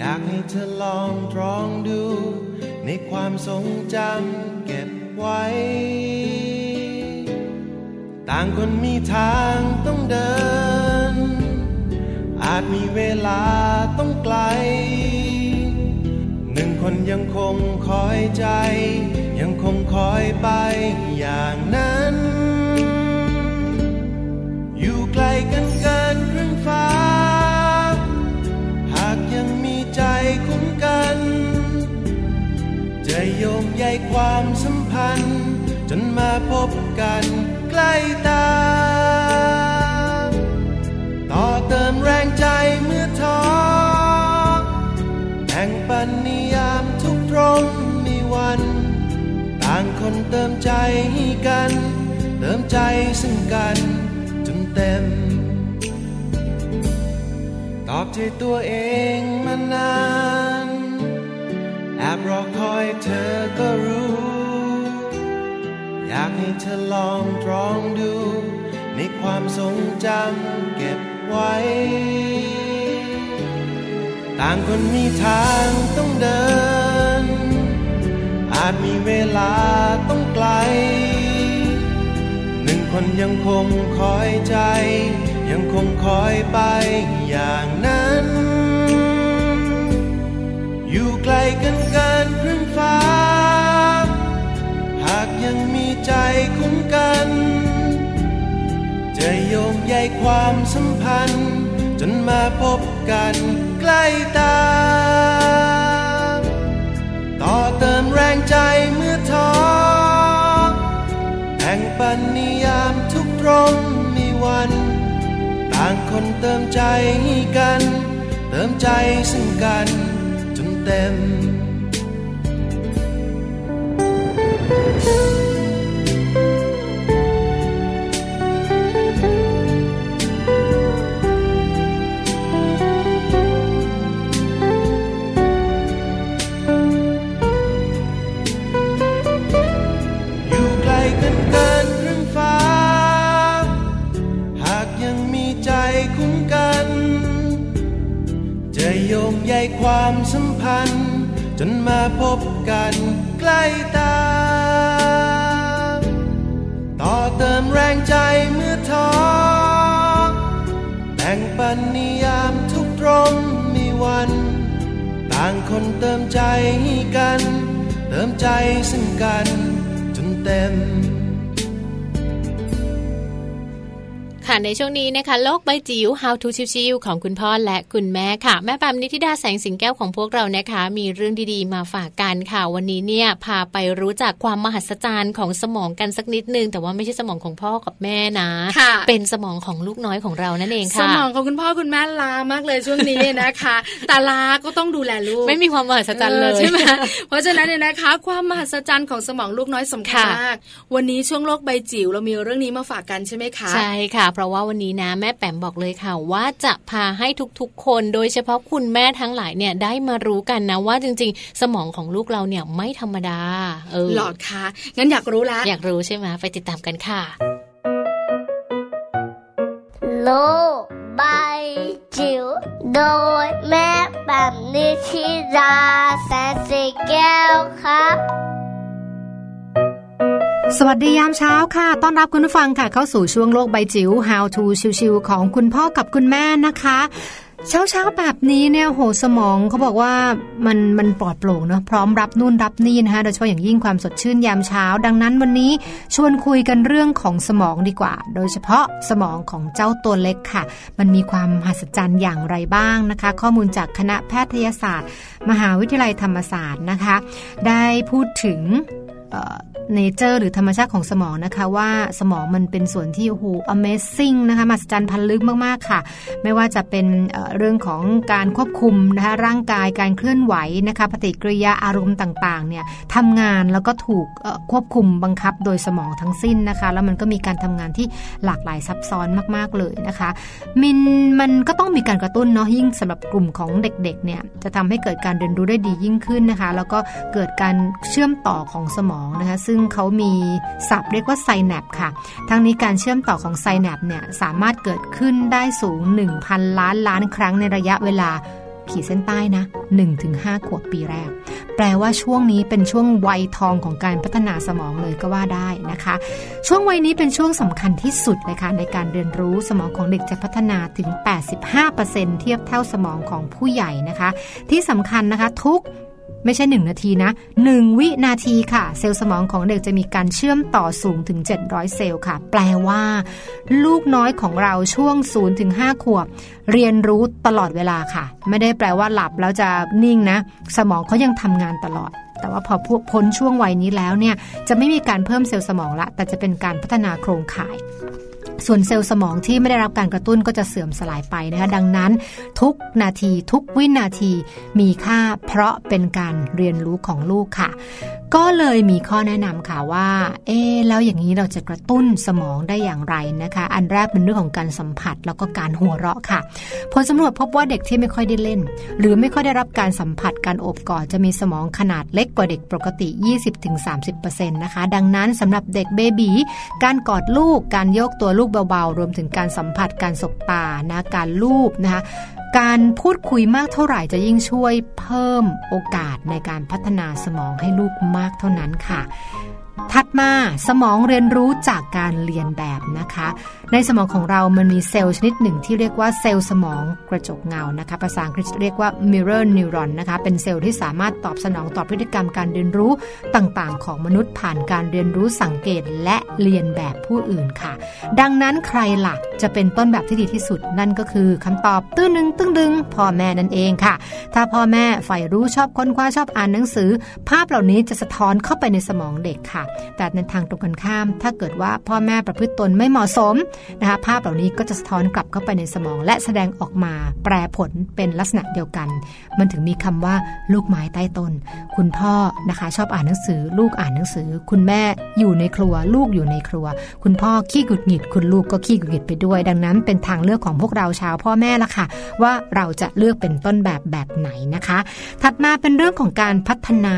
อยากให้เธอลองตรองดู ในความทรงจำเก็บไว้ ต่างคนมีทางต้องเดิน อาจมีเวลาต้องไกล หนึ่งคนยังคงคอยใจ ยังคงคอยไปอย่างนั้น อยู่ไกลกันเกิน โยงใยความสัมพันธ์ จนมาพบกันใกล้ตา ต่อเติมแรงใจเมื่อท้อแห่งปันนิยามทุกตรงมีวัน ต่างคนเติมใจให้กัน เติมใจซึ่งกันจนเต็ม ตอบใจตัวเองมานาน คอยเธอก็รู้ อยากให้เธอลองตรองดู ในความทรงจำเก็บไว้ ต่างคนมีทางต้องเดิน อาจมีเวลาต้องไกล หนึ่งคนยังคงคอยใจ ยังคงคอยไปอย่างนั้น อยู่ไกลกันเกินครึ่งฟ้า หากยังมีใจคุ้มกัน จะโยงใยความสัมพันธ์ จนมาพบกันใกล้ตา ต่อเติมแรงใจเมื่อท้อแห่งปันนิยามทุกตรงมีวัน ต่างคนเติมใจกัน เติมใจซึ่งกัน tem อยู่ไกลกันเกินครึ่งฟ้า หากยังมีใจคุ้มกัน จะโยงใยความ จนมาพบกันใกล้ตา ต่อเติมแรงใจเมื่อท้อแบ่งปันนิยามทุกตรมมีวัน ต่างคนเติมใจกัน เติมใจซึ่งกันจนเต็ม ในช่วงนี้นะคะโลกใบจิ๋ว How to ชิวๆของคุณพ่อและคุณแม่ค่ะ แม่แปมนิติดาแสงสิงแก้วของพวกเรานะคะ มีเรื่องดีๆมาฝากกันค่ะ วันนี้เนี่ยพาไปรู้จักความมหัศจรรย์ของสมองกันสักนิดนึง แต่ว่าไม่ใช่สมองของพ่อกับแม่นะะเป็นสมองของลูกน้อยของเรานั่นเองค่ะ สมองของคุณพ่อคุณแม่ลามากเลยช่วงนี้นะคะ แต่ลาก็ต้องดูแลลูก ไม่มีความมหัศจรรย์เลยใช่ไหมเพราะฉะนั้นเนี่ยนะคะ ความมหัศจรรย์ของสมองลูกน้อยสำคัญมากวันนี้ช่วงโลกใบจิ๋วเรามีเรื่องนี้มาฝากกันใช่ไหมคะใช่ค่ะเพราะว่าวันนี้นะแม่แปมบอกเลยค่ะ ว่าจะพาให้ทุกๆ คน โดยเฉพาะคุณแม่ทั้งหลายเนี่ยได้มารู้กันนะว่าจริง ๆ สมองของลูกเราเนี่ยไม่ธรรมดา เออหลอดค่ะงั้นอยากรู้ละอยากรู้ใช่ไหมไปติดตามกันค่ะ โลบายจิ๋วโดยแม่แบบนิชิราแสนสีแก้วครับ สวัสดียามเช้าค่ะ ต้อนรับคุณผู้ฟังค่ะ เข้าสู่ช่วงโลกใบจิ๋ว How to ชิวๆของคุณพ่อกับคุณแม่นะคะ เช้าเช้าแบบนี้เนี่ยโหสมองเขาบอกว่ามันมันปลอดโปร่งเนาะพร้อมรับนู่นรับนี่นะคะโดยเฉพาะอย่างยิ่งความสดชื่นยามเช้า ดังนั้นวันนี้ชวนคุยกันเรื่องของสมองดีกว่า โดยเฉพาะสมองของเจ้าตัวเล็กค่ะ มันมีความมหัศจรรย์อย่างไรบ้างนะคะ ข้อมูลจากคณะแพทยศาสตร์ มหาวิทยาลัยธรรมศาสตร์นะคะ ได้พูดถึง nature หรือธรรมชาติของสมองนะคะ ว่าสมองมันเป็นส่วนที่โอ้โห amazing นะคะมหัศจรรย์พันลึกมาก ๆ ค่ะ ไม่ว่าจะเป็นเรื่องของการควบคุมนะคะร่างกายการเคลื่อนไหวนะคะปฏิกิริยาอารมณ์ต่างๆเนี่ยทำงานแล้วก็ถูกควบคุมบังคับโดยสมองทั้งสิ้นนะคะ แล้วมันก็มีการทำงานที่หลากหลายซับซ้อนมากๆเลยนะคะมินมันก็ต้องมีการกระตุ้นเนาะยิ่งสำหรับกลุ่มของเด็กๆเนี่ยจะทำให้เกิดการเรียนรู้ได้ดียิ่งขึ้นนะคะ แล้วก็เกิดการเชื่อมต่อของสมองนะคะซึ่งเขามีศัพท์เรียกว่าไซแนปค่ะ ทั้งนี้การเชื่อมต่อของไซแนปเนี่ยสามารถเกิดขึ้นได้สูง 1,000 ล้านล้านครั้งในระยะเวลาขีดเส้นใต้นะ 1-5 ขวบปีแรก แปลว่าช่วงนี้เป็นช่วงวัยทองของการพัฒนาสมองเลยก็ว่าได้นะคะ ช่วงวัยนี้เป็นช่วงสำคัญที่สุดเลยค่ะในการเรียนรู้สมองของเด็กจะพัฒนาถึง 85%เทียบเท่าสมองของผู้ใหญ่นะคะ ที่สำคัญนะคะทุก ไม่ใช่ 1 นาทีนะ 1 วินาทีค่ะ เซลล์สมองของเด็กจะมีการเชื่อมต่อสูงถึง 700 เซลล์ค่ะ แปลว่า ลูกน้อยของเราช่วง 0 ถึง 5 ขวบ เรียนรู้ตลอดเวลาค่ะ ไม่ได้แปลว่าหลับแล้วจะนิ่งนะ สมองเขายังทำงานตลอด แต่ว่าพอพ้นช่วงวัยนี้แล้วเนี่ย จะไม่มีการเพิ่มเซลล์สมองละ แต่จะเป็นการพัฒนาโครงข่าย ส่วนเซลล์สมองที่ไม่ได้รับการกระตุ้นก็จะเสื่อมสลายไปนะคะดังนั้นทุกนาทีทุกวินาทีมีค่าเพราะเป็นการเรียนรู้ของลูกค่ะก็เลยมีข้อแนะนำค่ะว่า เอ๊แล้วอย่างนี้เราจะกระตุ้นสมองได้อย่างไรนะคะ อันแรกเป็นเรื่องของการสัมผัสแล้วก็การหัวเราะค่ะ ผลสำรวจพบว่าเด็กที่ไม่ค่อยได้เล่น หรือไม่ค่อยได้รับการสัมผัสการอบกอดจะมีสมองขนาดเล็กกว่าเด็กปกติ 20-30%นะคะ ดังนั้นสำหรับเด็กเบบีการกอดลูก การโยกตัวลูกเบาๆ รวมถึงการสัมผัสการสบตานะการลูบนะคะ การพูดคุยมากเท่าไหร่จะยิ่งช่วยเพิ่มโอกาสในการพัฒนาสมองให้ลูกมากเท่านั้นค่ะ ถัดมาสมองเรียนรู้จากการเรียนแบบนะคะ ในสมองของเรามันมีเซลล์ชนิดหนึ่งที่เรียกว่าเซลล์สมองกระจกเงานะคะภาษาอังกฤษเรียกว่า mirror neuron นะคะเป็นเซลล์ที่สามารถตอบสนองต่อพฤติกรรมการเรียนรู้ต่างๆ ของมนุษย์ผ่านการเรียนรู้สังเกตและเรียนแบบผู้อื่นค่ะ ดังนั้นใครหลักจะเป็นต้นแบบที่ดีที่สุดนั่นก็คือคำตอบตื้อนึงตึ้งดึงพ่อแม่นั่นเองค่ะ ถ้าพ่อแม่ใฝ่รู้ชอบค้นคว้าชอบอ่านหนังสือ ภาพเหล่านี้จะสะท้อนเข้าไปในสมองเด็กค่ะ แต่ในทางตรงกันข้าม ถ้าเกิดว่าพ่อแม่ประพฤติตนไม่เหมาะสมนะคะภาพเหล่านี้ก็จะสะท้อนกลับเข้าไปในสมอง และแสดงออกมาแปรผลเป็นลักษณะเดียวกัน มันถึงมีคำว่าลูกไม้ใต้ต้น คุณพ่อนะคะชอบอ่านหนังสือ ลูกอ่านหนังสือ คุณแม่อยู่ในครัว ลูกอยู่ในครัว คุณพ่อขี้กุดหงิด คุณลูกก็ขี้กุดหงิดไปด้วย ดังนั้นเป็นทางเลือกของพวกเราชาวพ่อแม่ละค่ะ ว่าเราจะเลือกเป็นต้นแบบแบบไหนนะคะ ถัดมาเป็นเรื่องของการพัฒนา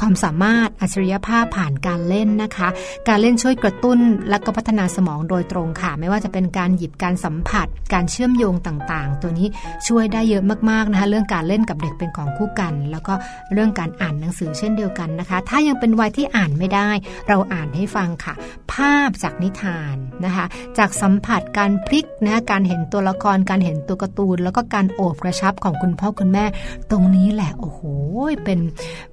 ความสามารถอัจฉริยภาพผ่านการเล่นนะคะ การเล่นช่วยกระตุ้นและก็พัฒนาสมองโดยตรงค่ะ ไม่ว่าจะเป็นการหยิบการสัมผัส การเชื่อมโยงต่างๆ ตัวนี้ช่วยได้เยอะมากๆนะคะเรื่องการเล่นกับเด็กเป็นของคู่กัน แล้วก็เรื่องการอ่านหนังสือเช่นเดียวกันนะคะ ถ้ายังเป็นวัยที่อ่านไม่ได้ เราอ่านให้ฟังค่ะ ภาพจากนิทานนะคะ จากสัมผัสการพลิกนะการเห็นตัวละครการเห็นตัวการ์ตูน แล้วก็การโอบกระชับของคุณพ่อคุณแม่ ตรงนี้แหละโอ้โหเป็น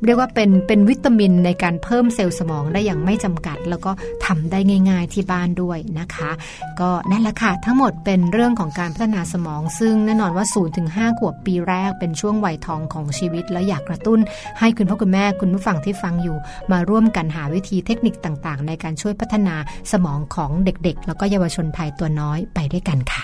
เรียกว่าเป็นเป็นวิตามินในการเพิ่มเซลล์สมองได้อย่างไม่จำกัด แล้วก็ทำได้ง่าย ๆที่บ้านด้วยนะคะ ก็นั่นแหละค่ะ ทั้งหมดเป็นเรื่องของการพัฒนาสมอง ซึ่งแน่นอนว่า0ถึง5ขวบปีแรกเป็นช่วงวัยทองของชีวิต แล้วอยากกระตุ้น ให้คุณพ่อคุณแม่คุณผู้ฟังที่ฟังอยู่ มาร่วมกันหาวิธีเทคนิคต่างๆ ในการช่วยพัฒนาสมองของเด็กๆ แล้วก็เยาวชนไทยตัวน้อยไปด้วยกันค่ะ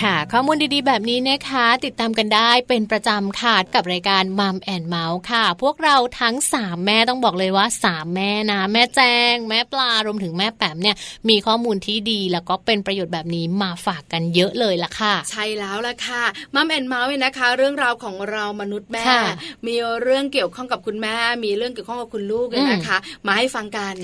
ค่ะ ข้อมูลดีๆ แบบนี้นะคะ ติดตามกันได้เป็นประจำค่ะกับรายการมัมแอนเมาส์ค่ะ พวกเราทั้ง 3 แม่ต้องบอกเลยว่า 3 แม่นะ แม่แจง แม่ปลารวมถึงแม่แปมเนี่ยมีข้อมูลที่ดีแล้วก็เป็นประโยชน์แบบนี้มาฝากกันเยอะเลยล่ะค่ะ ใช่แล้วล่ะค่ะMom and เมาท์เนี่ยนะคะ เรื่องราวของเรามนุษย์แม่ มีเรื่องเกี่ยวข้องกับคุณแม่ มีเรื่องเกี่ยวข้องกับคุณลูกเลยนะคะ มาให้ฟังกัน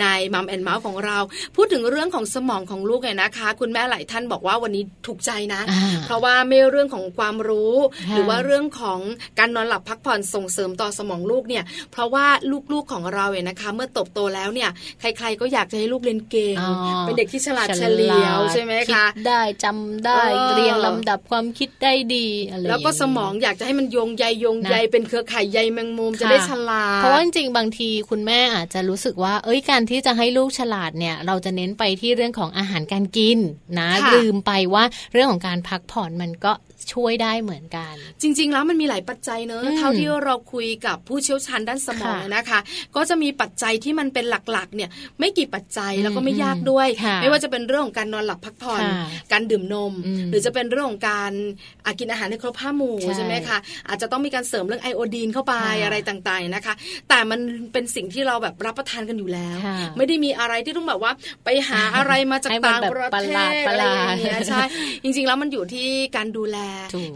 ใน Mom and เมาท์ของเรา พูดถึงเรื่องของสมองของลูกเนี่ยนะคะ คุณแม่หลายท่านบอกว่าวันนี้ถูกใจนะ เพราะว่าไม่เรื่องของความรู้ หรือว่าเรื่องของการนอนหลับพักผ่อนส่งเสริมต่อสมองลูกเนี่ย เพราะว่าลูกๆของเราเนี่ยนะคะ เมื่อโตโตแล้วเนี่ยใคร ๆ ก็อยากจะให้ลูกเรียนเก่งเป็นเด็กที่ฉลาดเฉลียวใช่ไหมคะได้จำได้เรียงลำดับความคิดได้ดีอะไรแล้วก็สมองอยากจะให้มันโยงใยโยงใยเป็นเครือข่ายใยแมงมุมจะได้ฉลาดเพราะว่าจริงๆบางทีคุณแม่อาจจะรู้สึกว่า เอ้ยการที่จะให้ลูกฉลาดเนี่ย เราจะเน้นไปที่เรื่องของอาหารการกินนะลืมไปว่าเรื่องของการพักผ่อนมันก็ช่วยได้เหมือนกัน จริง ๆ แล้วมันมีหลายปัจจัยเนอะเท่าที่เราคุยกับผู้เชี่ยวชาญด้านสมองนะคะ ก็จะมีปัจจัยที่มันเป็นหลักๆ เนี่ยไม่กี่ปัจจัยแล้วก็ไม่ยากด้วย ไม่ว่าจะเป็นเรื่องของการนอนหลับพักผ่อนการดื่มนม หรือจะเป็นเรื่องของการกินอาหารในครบห้าหมู่ใช่ไหมคะอาจจะต้องมีการเสริมเรื่องไอโอดีนเข้าไปอะไรต่างๆนะคะ แต่มันเป็นสิ่งที่เราแบบรับประทานกันอยู่แล้ว ไม่ได้มีอะไรที่ต้องแบบว่าไปหาอะไรมาจากต่างประเทศอะไรอย่างเงี้ยใช่จริง ๆ แล้วมันอยู่ที่การดูแล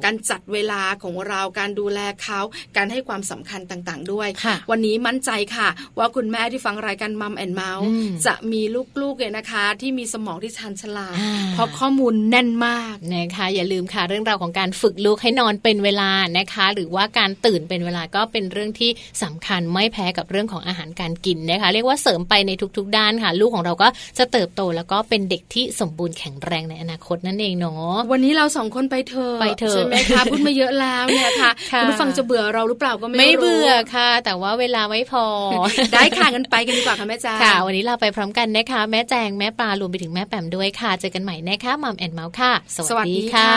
การจัดเวลาของเราการดูแลเขาการให้ความสำคัญต่างๆ ด้วย วันนี้มั่นใจค่ะ ว่าคุณแม่ที่ฟังรายการมัมแอนเมาส์จะมีลูกๆเลยนะคะ ที่มีสมองที่ชันฉลาดเพราะข้อมูลแน่นมากนะคะอย่าลืมค่ะเรื่องราวของการฝึกลูกให้นอนเป็นเวลานะคะ หรือว่าการตื่นเป็นเวลาก็เป็นเรื่องที่สำคัญไม่แพ้กับเรื่องของอาหารการกินนะคะ เรียกว่าเสริมไปในทุกๆ ด้านค่ะ ลูกของเราก็จะเติบโตแล้วก็เป็นเด็กที่สมบูรณ์แข็งแรงในอนาคตนั่นเองเนาะวันนี้เราสองคนไปเถอะไปเถอะใช่ไหมคะพูดมาเยอะแล้วเนี่ยค่ะคุณผู้ฟังจะเบื่อเราหรือเปล่าก็ไม่รู้ไม่เบื่อค่ะ แต่ว่าเวลาไม่พอ ได้ค่ะกันไปกันดีกว่าค่ะแม่แจงค่ะ วันนี้เราไปพร้อมกันนะคะ แม่แจงแม่ปลารวมไปถึงแม่แปมด้วยค่ะ เจอกันใหม่นะคะมัมแอนเมาส์ค่ะ สวัสดีค่ะ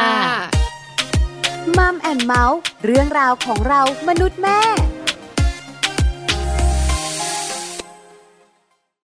มัมแอนเมาส์เรื่องราวของเรามนุษย์แม่